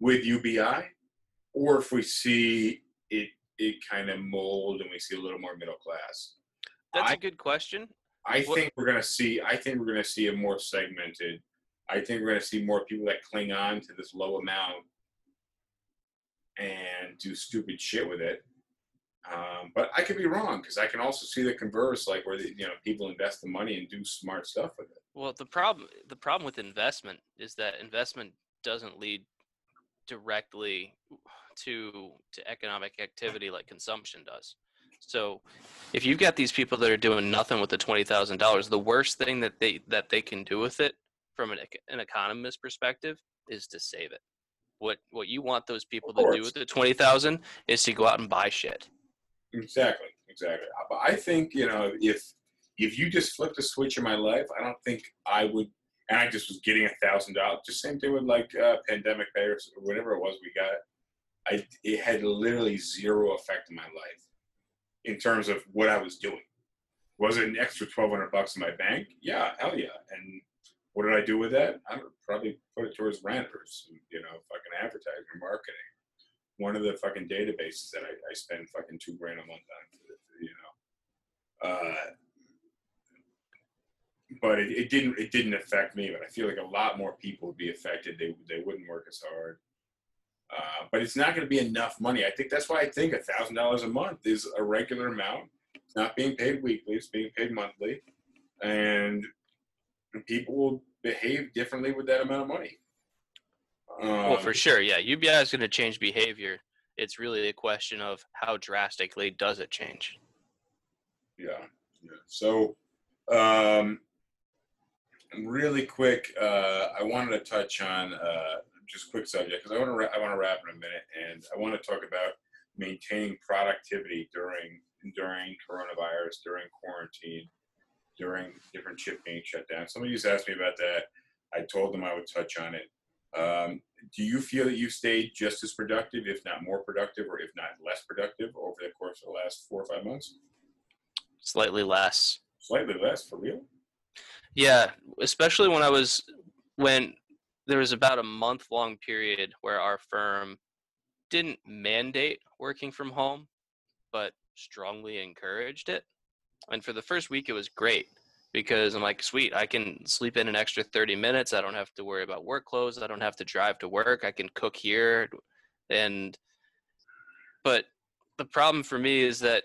with ubi or if we see it it kind of mold and we see a little more middle class That's I- a good question. I What- think we're gonna see. I think we're gonna see a more segmented. I think we're gonna see more people that cling on to this low amount and do stupid shit with it. Um, but I could be wrong because I can also see the converse, like where the, you know people invest the money and do smart stuff with it. Well, the problem the problem with investment is that investment doesn't lead directly to to economic activity like consumption does. So, if you've got these people that are doing nothing with the twenty thousand dollars, the worst thing that they that they can do with it, from an an economist perspective, is to save it. What what you want those people to do with the twenty thousand is to go out and buy shit. Exactly, exactly. But I think you know if if you just flipped a switch in my life, I don't think I would. And I just was getting a thousand dollars. Just same thing with like uh, pandemic pay or whatever it was we got. I it had literally zero effect on my life in terms of what I was doing. Was it an extra twelve hundred bucks in my bank? Yeah, hell yeah. And What did I do with that? I would probably put it towards some, you know, fucking advertising or marketing. One of the fucking databases that I, I spend fucking two grand a month on, you know. Uh, but it, it didn't it didn't affect me. But I feel like a lot more people would be affected. They they wouldn't work as hard. Uh, but it's not going to be enough money. I think that's why I think a thousand dollars a month is a regular amount. It's not being paid weekly; it's being paid monthly, and people will behave differently with that amount of money. Um, well, for sure, yeah. UBI is going to change behavior. It's really a question of how drastically does it change. Yeah. yeah. So, um, really quick, uh, I wanted to touch on uh, just quick subject because I want to I want to wrap in a minute, and I want to talk about maintaining productivity during during coronavirus, during quarantine, during different chip being shut down. Somebody just asked me about that. I told them I would touch on it. Um, do you feel that you stayed just as productive, if not more productive, or if not less productive, over the course of the last four or five months? Slightly less. Slightly less, for real. Yeah, especially when I was when there was about a month long period where our firm didn't mandate working from home, but strongly encouraged it. And for the first week, it was great because I'm like, sweet, I can sleep in an extra 30 minutes. I don't have to worry about work clothes. I don't have to drive to work. I can cook here. And, but the problem for me is that,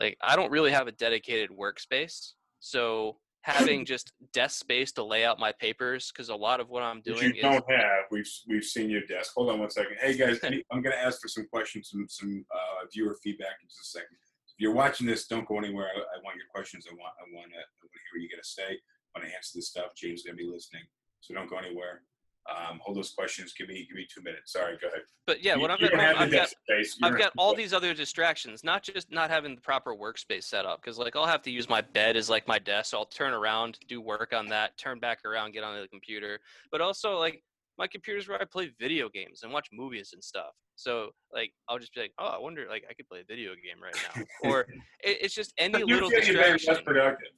like, I don't really have a dedicated workspace. So having just desk space to lay out my papers, because a lot of what I'm Which doing you is. don't have. We've we've seen your desk. Hold on one second. Hey guys, I'm going to ask for some questions, some some uh, viewer feedback in just a second. If you're watching this, don't go anywhere. I, I want your questions. I want I want to I want to hear what you got to say. I want to answer this stuff. James is going to be listening, so don't go anywhere. Um, hold those questions. Give me give me two minutes. Sorry, go ahead. But yeah, You- when I'm you at don't home, have the I've got space. I've got all these other distractions, not just not having the proper workspace set up. Because like I'll have to use my bed as like my desk, so I'll turn around, do work on that, turn back around, get on the computer. But also like my computer's where I play video games and watch movies and stuff. So like I'll just be like, oh, I wonder like I could play a video game right now, or it, it's just any little distraction. less productive.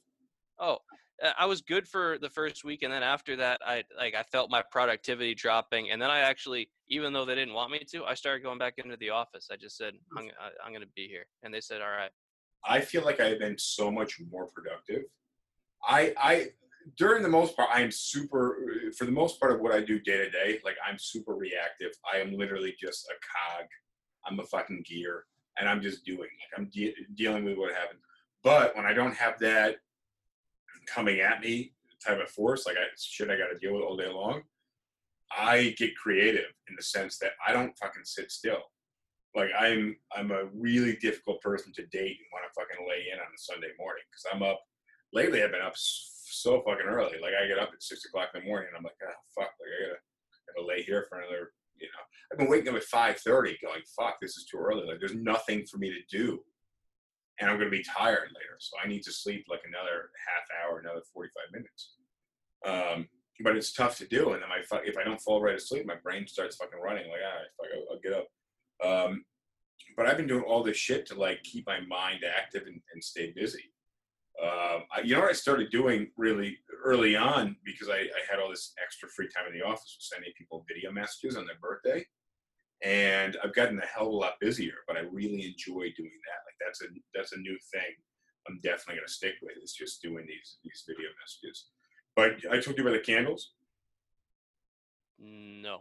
Oh, Uh, I was good for the first week, and then after that, I like I felt my productivity dropping, and then I actually, even though they didn't want me to, I started going back into the office. I just said I'm I'm going to be here, and they said, all right. I feel like I've been so much more productive. I I during the most part I am super for the most part of what I do day to day, like I'm super reactive. I am literally just a cog. I'm a fucking gear and I'm just doing like I'm de- dealing with what happens. But when I don't have that coming at me type of force, like I shit I got to deal with all day long, I get creative in the sense that I don't fucking sit still like I'm I'm a really difficult person to date and want to fucking lay in on a Sunday morning because I'm up. Lately, I've been up so fucking early. Like I get up at six o'clock in the morning and I'm like, ah, fuck, like I gotta gotta lay here for another. You know, I've been waking up at five thirty, going, fuck, this is too early. Like there's nothing for me to do, and I'm gonna be tired later, so I need to sleep like another half hour, another forty five minutes. Um, but it's tough to do, and then my if I don't fall right asleep, my brain starts fucking running. Like, ah, fuck, I'll, I'll get up. Um, but I've been doing all this shit to like keep my mind active and, and stay busy. Um, I, you know what I started doing really early on because I, I had all this extra free time in the office was sending people video messages on their birthday, and I've gotten a hell of a lot busier. But I really enjoy doing that. Like that's a that's a new thing. I'm definitely gonna stick with. Is just doing these these video messages. But I told you about the candles, No,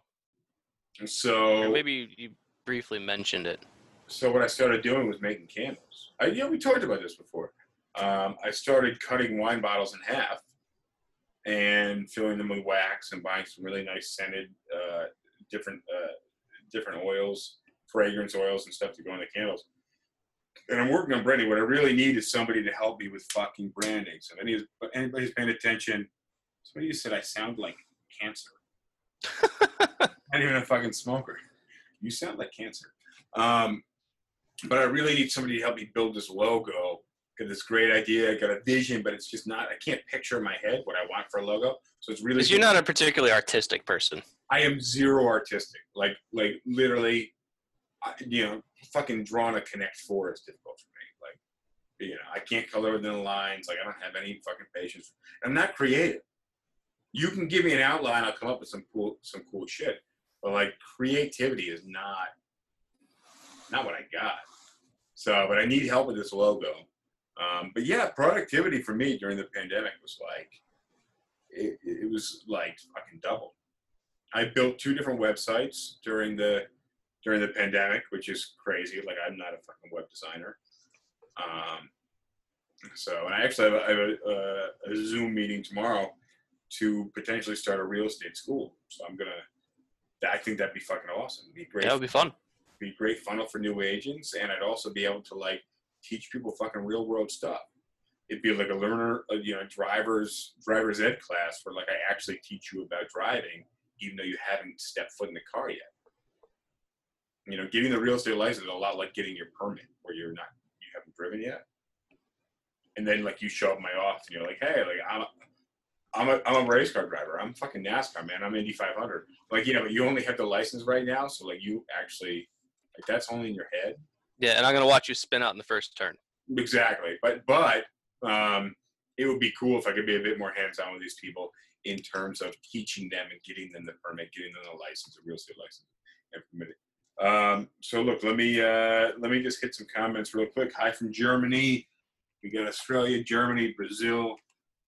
so or maybe you briefly mentioned it. so what I started doing was making candles. I, you know, we talked about this before. Um, I started cutting wine bottles in half and filling them with wax and buying some really nice scented, uh, different, uh, different oils, fragrance oils and stuff to go in the candles. And I'm working on branding. What I really need is somebody to help me with fucking branding. So if any, anybody's paying attention, somebody just said I sound like cancer. Not even a fucking smoker. You sound like cancer. Um, but I really need somebody to help me build this logo. Got this great idea, I got a vision, but it's just not. I can't picture in my head what I want for a logo. So it's really. Because you're not a particularly artistic person. I am zero artistic. Like, like literally, I, you know, fucking drawing a Connect Four is difficult for me. Like, you know, I can't color within the lines. Like, I don't have any fucking patience. I'm not creative. you can give me an outline, I'll come up with some cool some cool shit. But like creativity is not not what I got. So, but I need help with this logo. Um, but yeah, productivity for me during the pandemic was like it, it was like fucking double. I built two different websites during the during the pandemic, which is crazy. Like I'm not a fucking web designer. Um, so, and I actually have, a, I have a, a, a Zoom meeting tomorrow to potentially start a real estate school. So I'm gonna. I think that'd be fucking awesome. It'd be great. That would be fun. be great funnel for new agents, and I'd also be able to like teach people fucking real world stuff. It'd be like a learner, uh, you know, driver's driver's ed class where like I actually teach you about driving, even though you haven't stepped foot in the car yet. You know, getting the real estate license is a lot like getting your permit, where you're not, you haven't driven yet, and then like you show up my office and you're like, hey, like I'm. I'm a, I'm a race car driver. I'm fucking NASCAR, man. I'm Indy 500. Like, you know, you only have the license right now. So, like, you actually, like, that's only in your head. Yeah, and I'm gonna watch you spin out in the first turn. Exactly. But but um, it would be cool if I could be a bit more hands on with these people in terms of teaching them and getting them the permit, getting them the license, a real estate license, and permitting. Um, so look, let me uh, let me just hit some comments real quick. Hi from Germany. We got Australia, Germany, Brazil.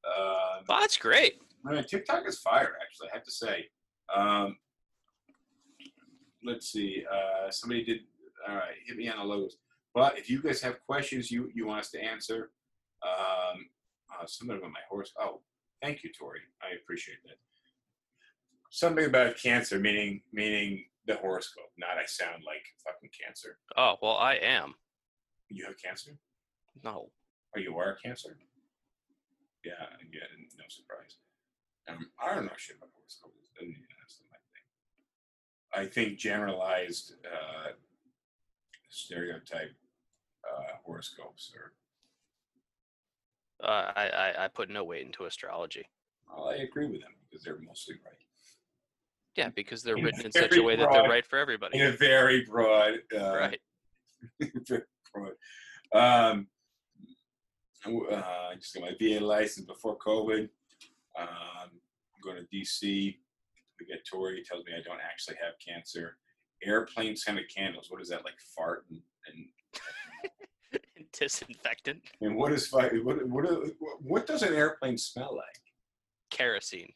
Um, Oh, that's great. Man, TikTok is fire, actually. I have to say. Um, let's see. Uh, somebody did. All right, hit me on the logos. But if you guys have questions you you want us to answer, um, uh, something about my horse. Oh, thank you, Tori. I appreciate that. Something about cancer, meaning meaning the horoscope. Not I sound like fucking cancer. Oh well, I am. You have cancer? No. Or you are cancer? Yeah, yeah, no surprise. Um, I don't know shit about horoscopes. That's my thing. I think generalized uh, stereotype uh, horoscopes or Uh, I, I I put no weight into astrology. Well, I agree with them because they're mostly right. Yeah, because they're In written in such a way that they're right for everybody. In a very broad. Uh, Right. very broad. Um, uh, I just got my VA license before COVID. Um, I'm going to DC. We get Tori tells me I don't actually have cancer. Airplane scented candles. What is that like? Fart and and, Disinfectant, and what is what what what does an airplane smell like? kerosene,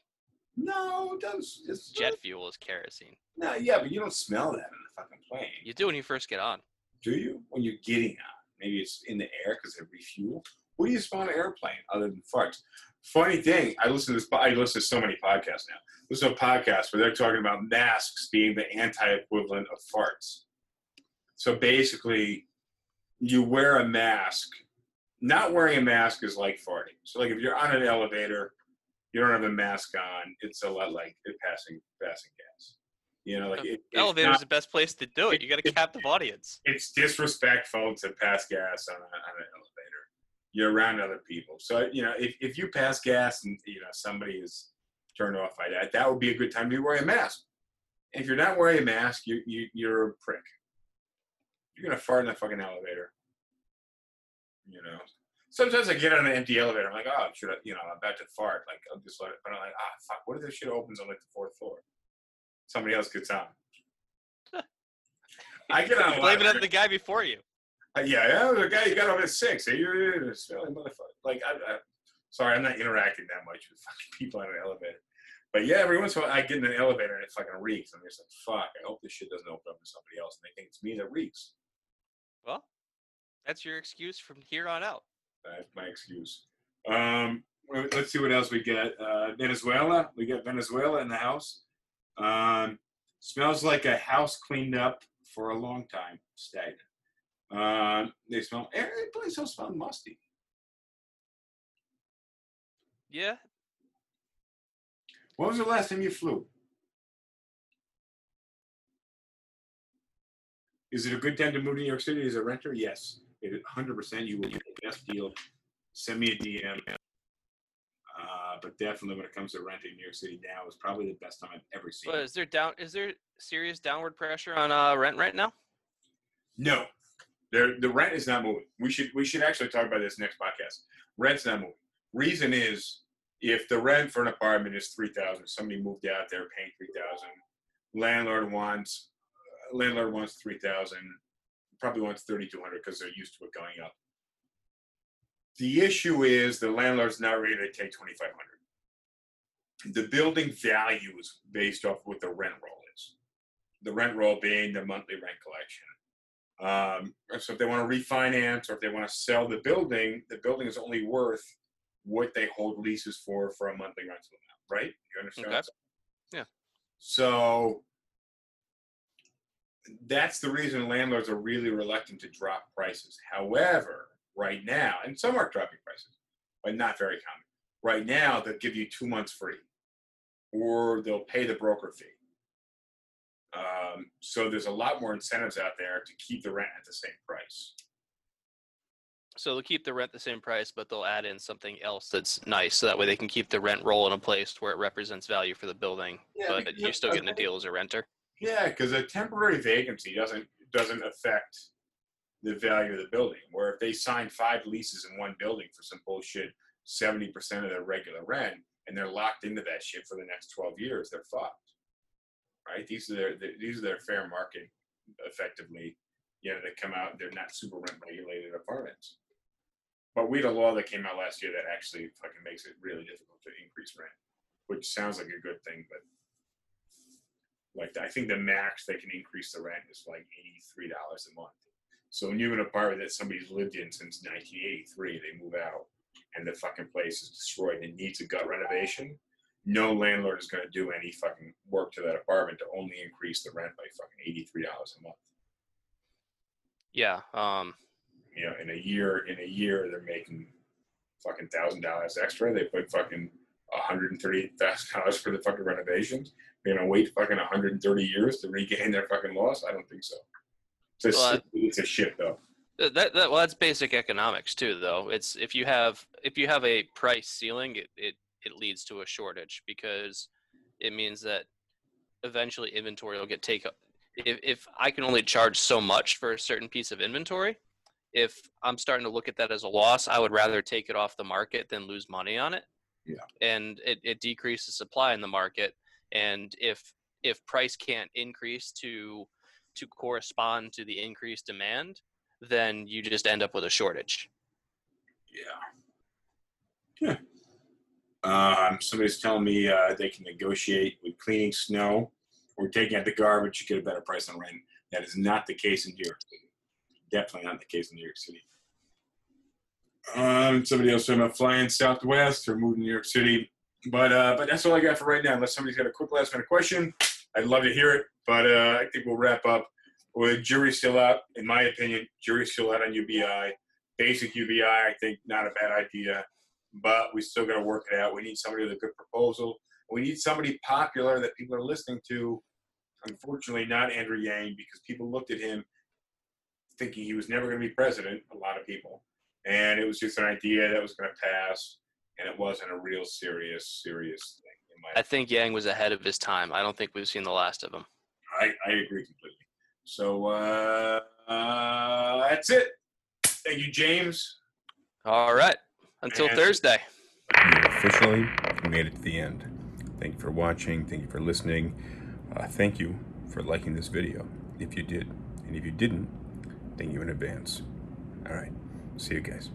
No, it does. It's jet fuel is kerosene. No, yeah, but you don't smell that in the fucking plane. You do when you first get on. Do you? When you're getting on, maybe it's in the air because they refuel. What do you smell on an airplane other than farts? Funny thing, I listen to this. I listen to so many podcasts now. Listen to a podcast where they're talking about masks being the anti-equivalent of farts. So basically, you wear a mask. Not wearing a mask is like farting. So like if you're on an elevator, you don't have a mask on. It's a lot like it passing passing gas. You know, like it, it's Elevator's not- the best place to do it. You got a captive audience. it's disrespectful to pass gas on, a, on an elevator. You're around other people. So, you know, if, if you pass gas and, you know, somebody is turned off by that, that would be a good time to be wearing a mask. If you're not wearing a mask, you, you, you're a prick. You're going to fart in the fucking elevator. You know? Sometimes I get on an empty elevator. I'm like, oh, should I, you know, I'm about to fart. Like, I'll just let it, but I'm like, ah, fuck, what if this shit opens on like the fourth floor? Somebody else gets on. I get on Blame it on the guy before you. Uh, yeah, yeah, the guy you got off at six. Hey, you're a smelly motherfucker. Like, I, I, sorry, I'm not interacting that much with fucking people in an elevator. But yeah, every once in a while I get in an elevator and it fucking reeks. I'm just like, fuck. I hope this shit doesn't open up to somebody else and they think it's me that reeks. Well, that's your excuse from here on out. That's my excuse. Um, let's see what else we get. Uh, Venezuela. We got Venezuela in the house. Um, smells like a house cleaned up for a long time. Stagnant. Um, they smell. Every place else smell musty. Yeah, When was the last time you flew? Is it a good time to move to New York City as a renter? Yes. It is 100%. You will get the best deal. Send me a DM. Uh, but definitely when it comes to renting New York City now is probably the best time I've ever seen. but is there down? Is there serious downward pressure on uh, rent right now? No, the rent is not moving. We should we should actually talk about this next podcast. Rent's not moving. Reason is if the rent for an apartment is three thousand, somebody moved out they're paying three thousand, landlord wants uh, landlord wants three thousand, probably wants thirty two hundred because they're used to it going up. The issue is the landlord's not ready to take twenty five hundred. The building value is based off what the rent roll is. The rent roll being the monthly rent collection. Um, so if they want to refinance or if they want to sell the building, the building is only worth what they hold leases for for a monthly rental amount, right? You understand? Okay. Yeah. So that's the reason landlords are really reluctant to drop prices. However, right now, and some are dropping prices, but not very common. Right now, they'll give you two months free, or they'll pay the broker fee. Um, so there's a lot more incentives out there to keep the rent at the same price. So they'll keep the rent the same price, but they'll add in something else that's nice, so that way they can keep the rent roll in a place where it represents value for the building, Yeah, but you're still getting a deal as a renter. Yeah, because a temporary vacancy doesn't doesn't affect the value of the building. Where if they sign five leases in one building for some bullshit, seventy percent of their regular rent, and they're locked into that shit for the next twelve years, they're fucked. Right? These are their th- these are their fair market, effectively. You know, they come out. They're not super rent regulated apartments. But we had a law that came out last year that actually fucking makes it really difficult to increase rent, which sounds like a good thing, but like I think the max they can increase the rent is like eighty three dollars a month. So when you have an apartment that somebody's lived in since nineteen eighty three, they move out and the fucking place is destroyed and needs a gut renovation. No landlord is going to do any fucking work to that apartment to only increase the rent by fucking eighty three dollars a month. Yeah. Um, You know, in a year, in a year, they're making fucking thousand dollars extra. They put fucking hundred and thirty thousand dollars for the fucking renovations. They're gonna wait fucking hundred and thirty years to regain their fucking loss. I don't think so. It's a, Well, I- it's a shit though. That, that well, that's basic economics too, though. It's if you have if you have a price ceiling, it it, it leads to a shortage because it means that eventually inventory will get taken. If if I can only charge so much for a certain piece of inventory, if I'm starting to look at that as a loss, I would rather take it off the market than lose money on it. Yeah. And it, it decreases supply in the market. And if if price can't increase to to correspond to the increased demand, then you just end up with a shortage. Yeah. Yeah. Um, somebody's telling me uh, they can negotiate with cleaning snow or taking out the garbage. to get a better price on rent. That is not the case in New York City. Definitely not the case in New York City. Um, somebody else talking about flying Southwest or moving to New York City. But uh, but that's all I got for right now. Unless somebody's got a quick last minute question, I'd love to hear it. But uh, I think we'll wrap up. With jury's still out, in my opinion. Jury's still out on UBI. Basic UBI, I think, not a bad idea. But we still got to work it out. We need somebody with a good proposal. We need somebody popular that people are listening to. Unfortunately, not Andrew Yang, because people looked at him thinking he was never going to be president. A lot of people, and it was just an idea that was going to pass, and it wasn't a real serious, serious thing. I think Yang was ahead of his time. I don't think we've seen the last of him. I, I agree completely. So uh, uh, that's it. Thank you, James. All right. Until And- Thursday. You officially made it to the end. Thank you for watching. Thank you for listening. Uh, thank you for liking this video, if you did. And if you didn't, thank you in advance. All right. See you guys.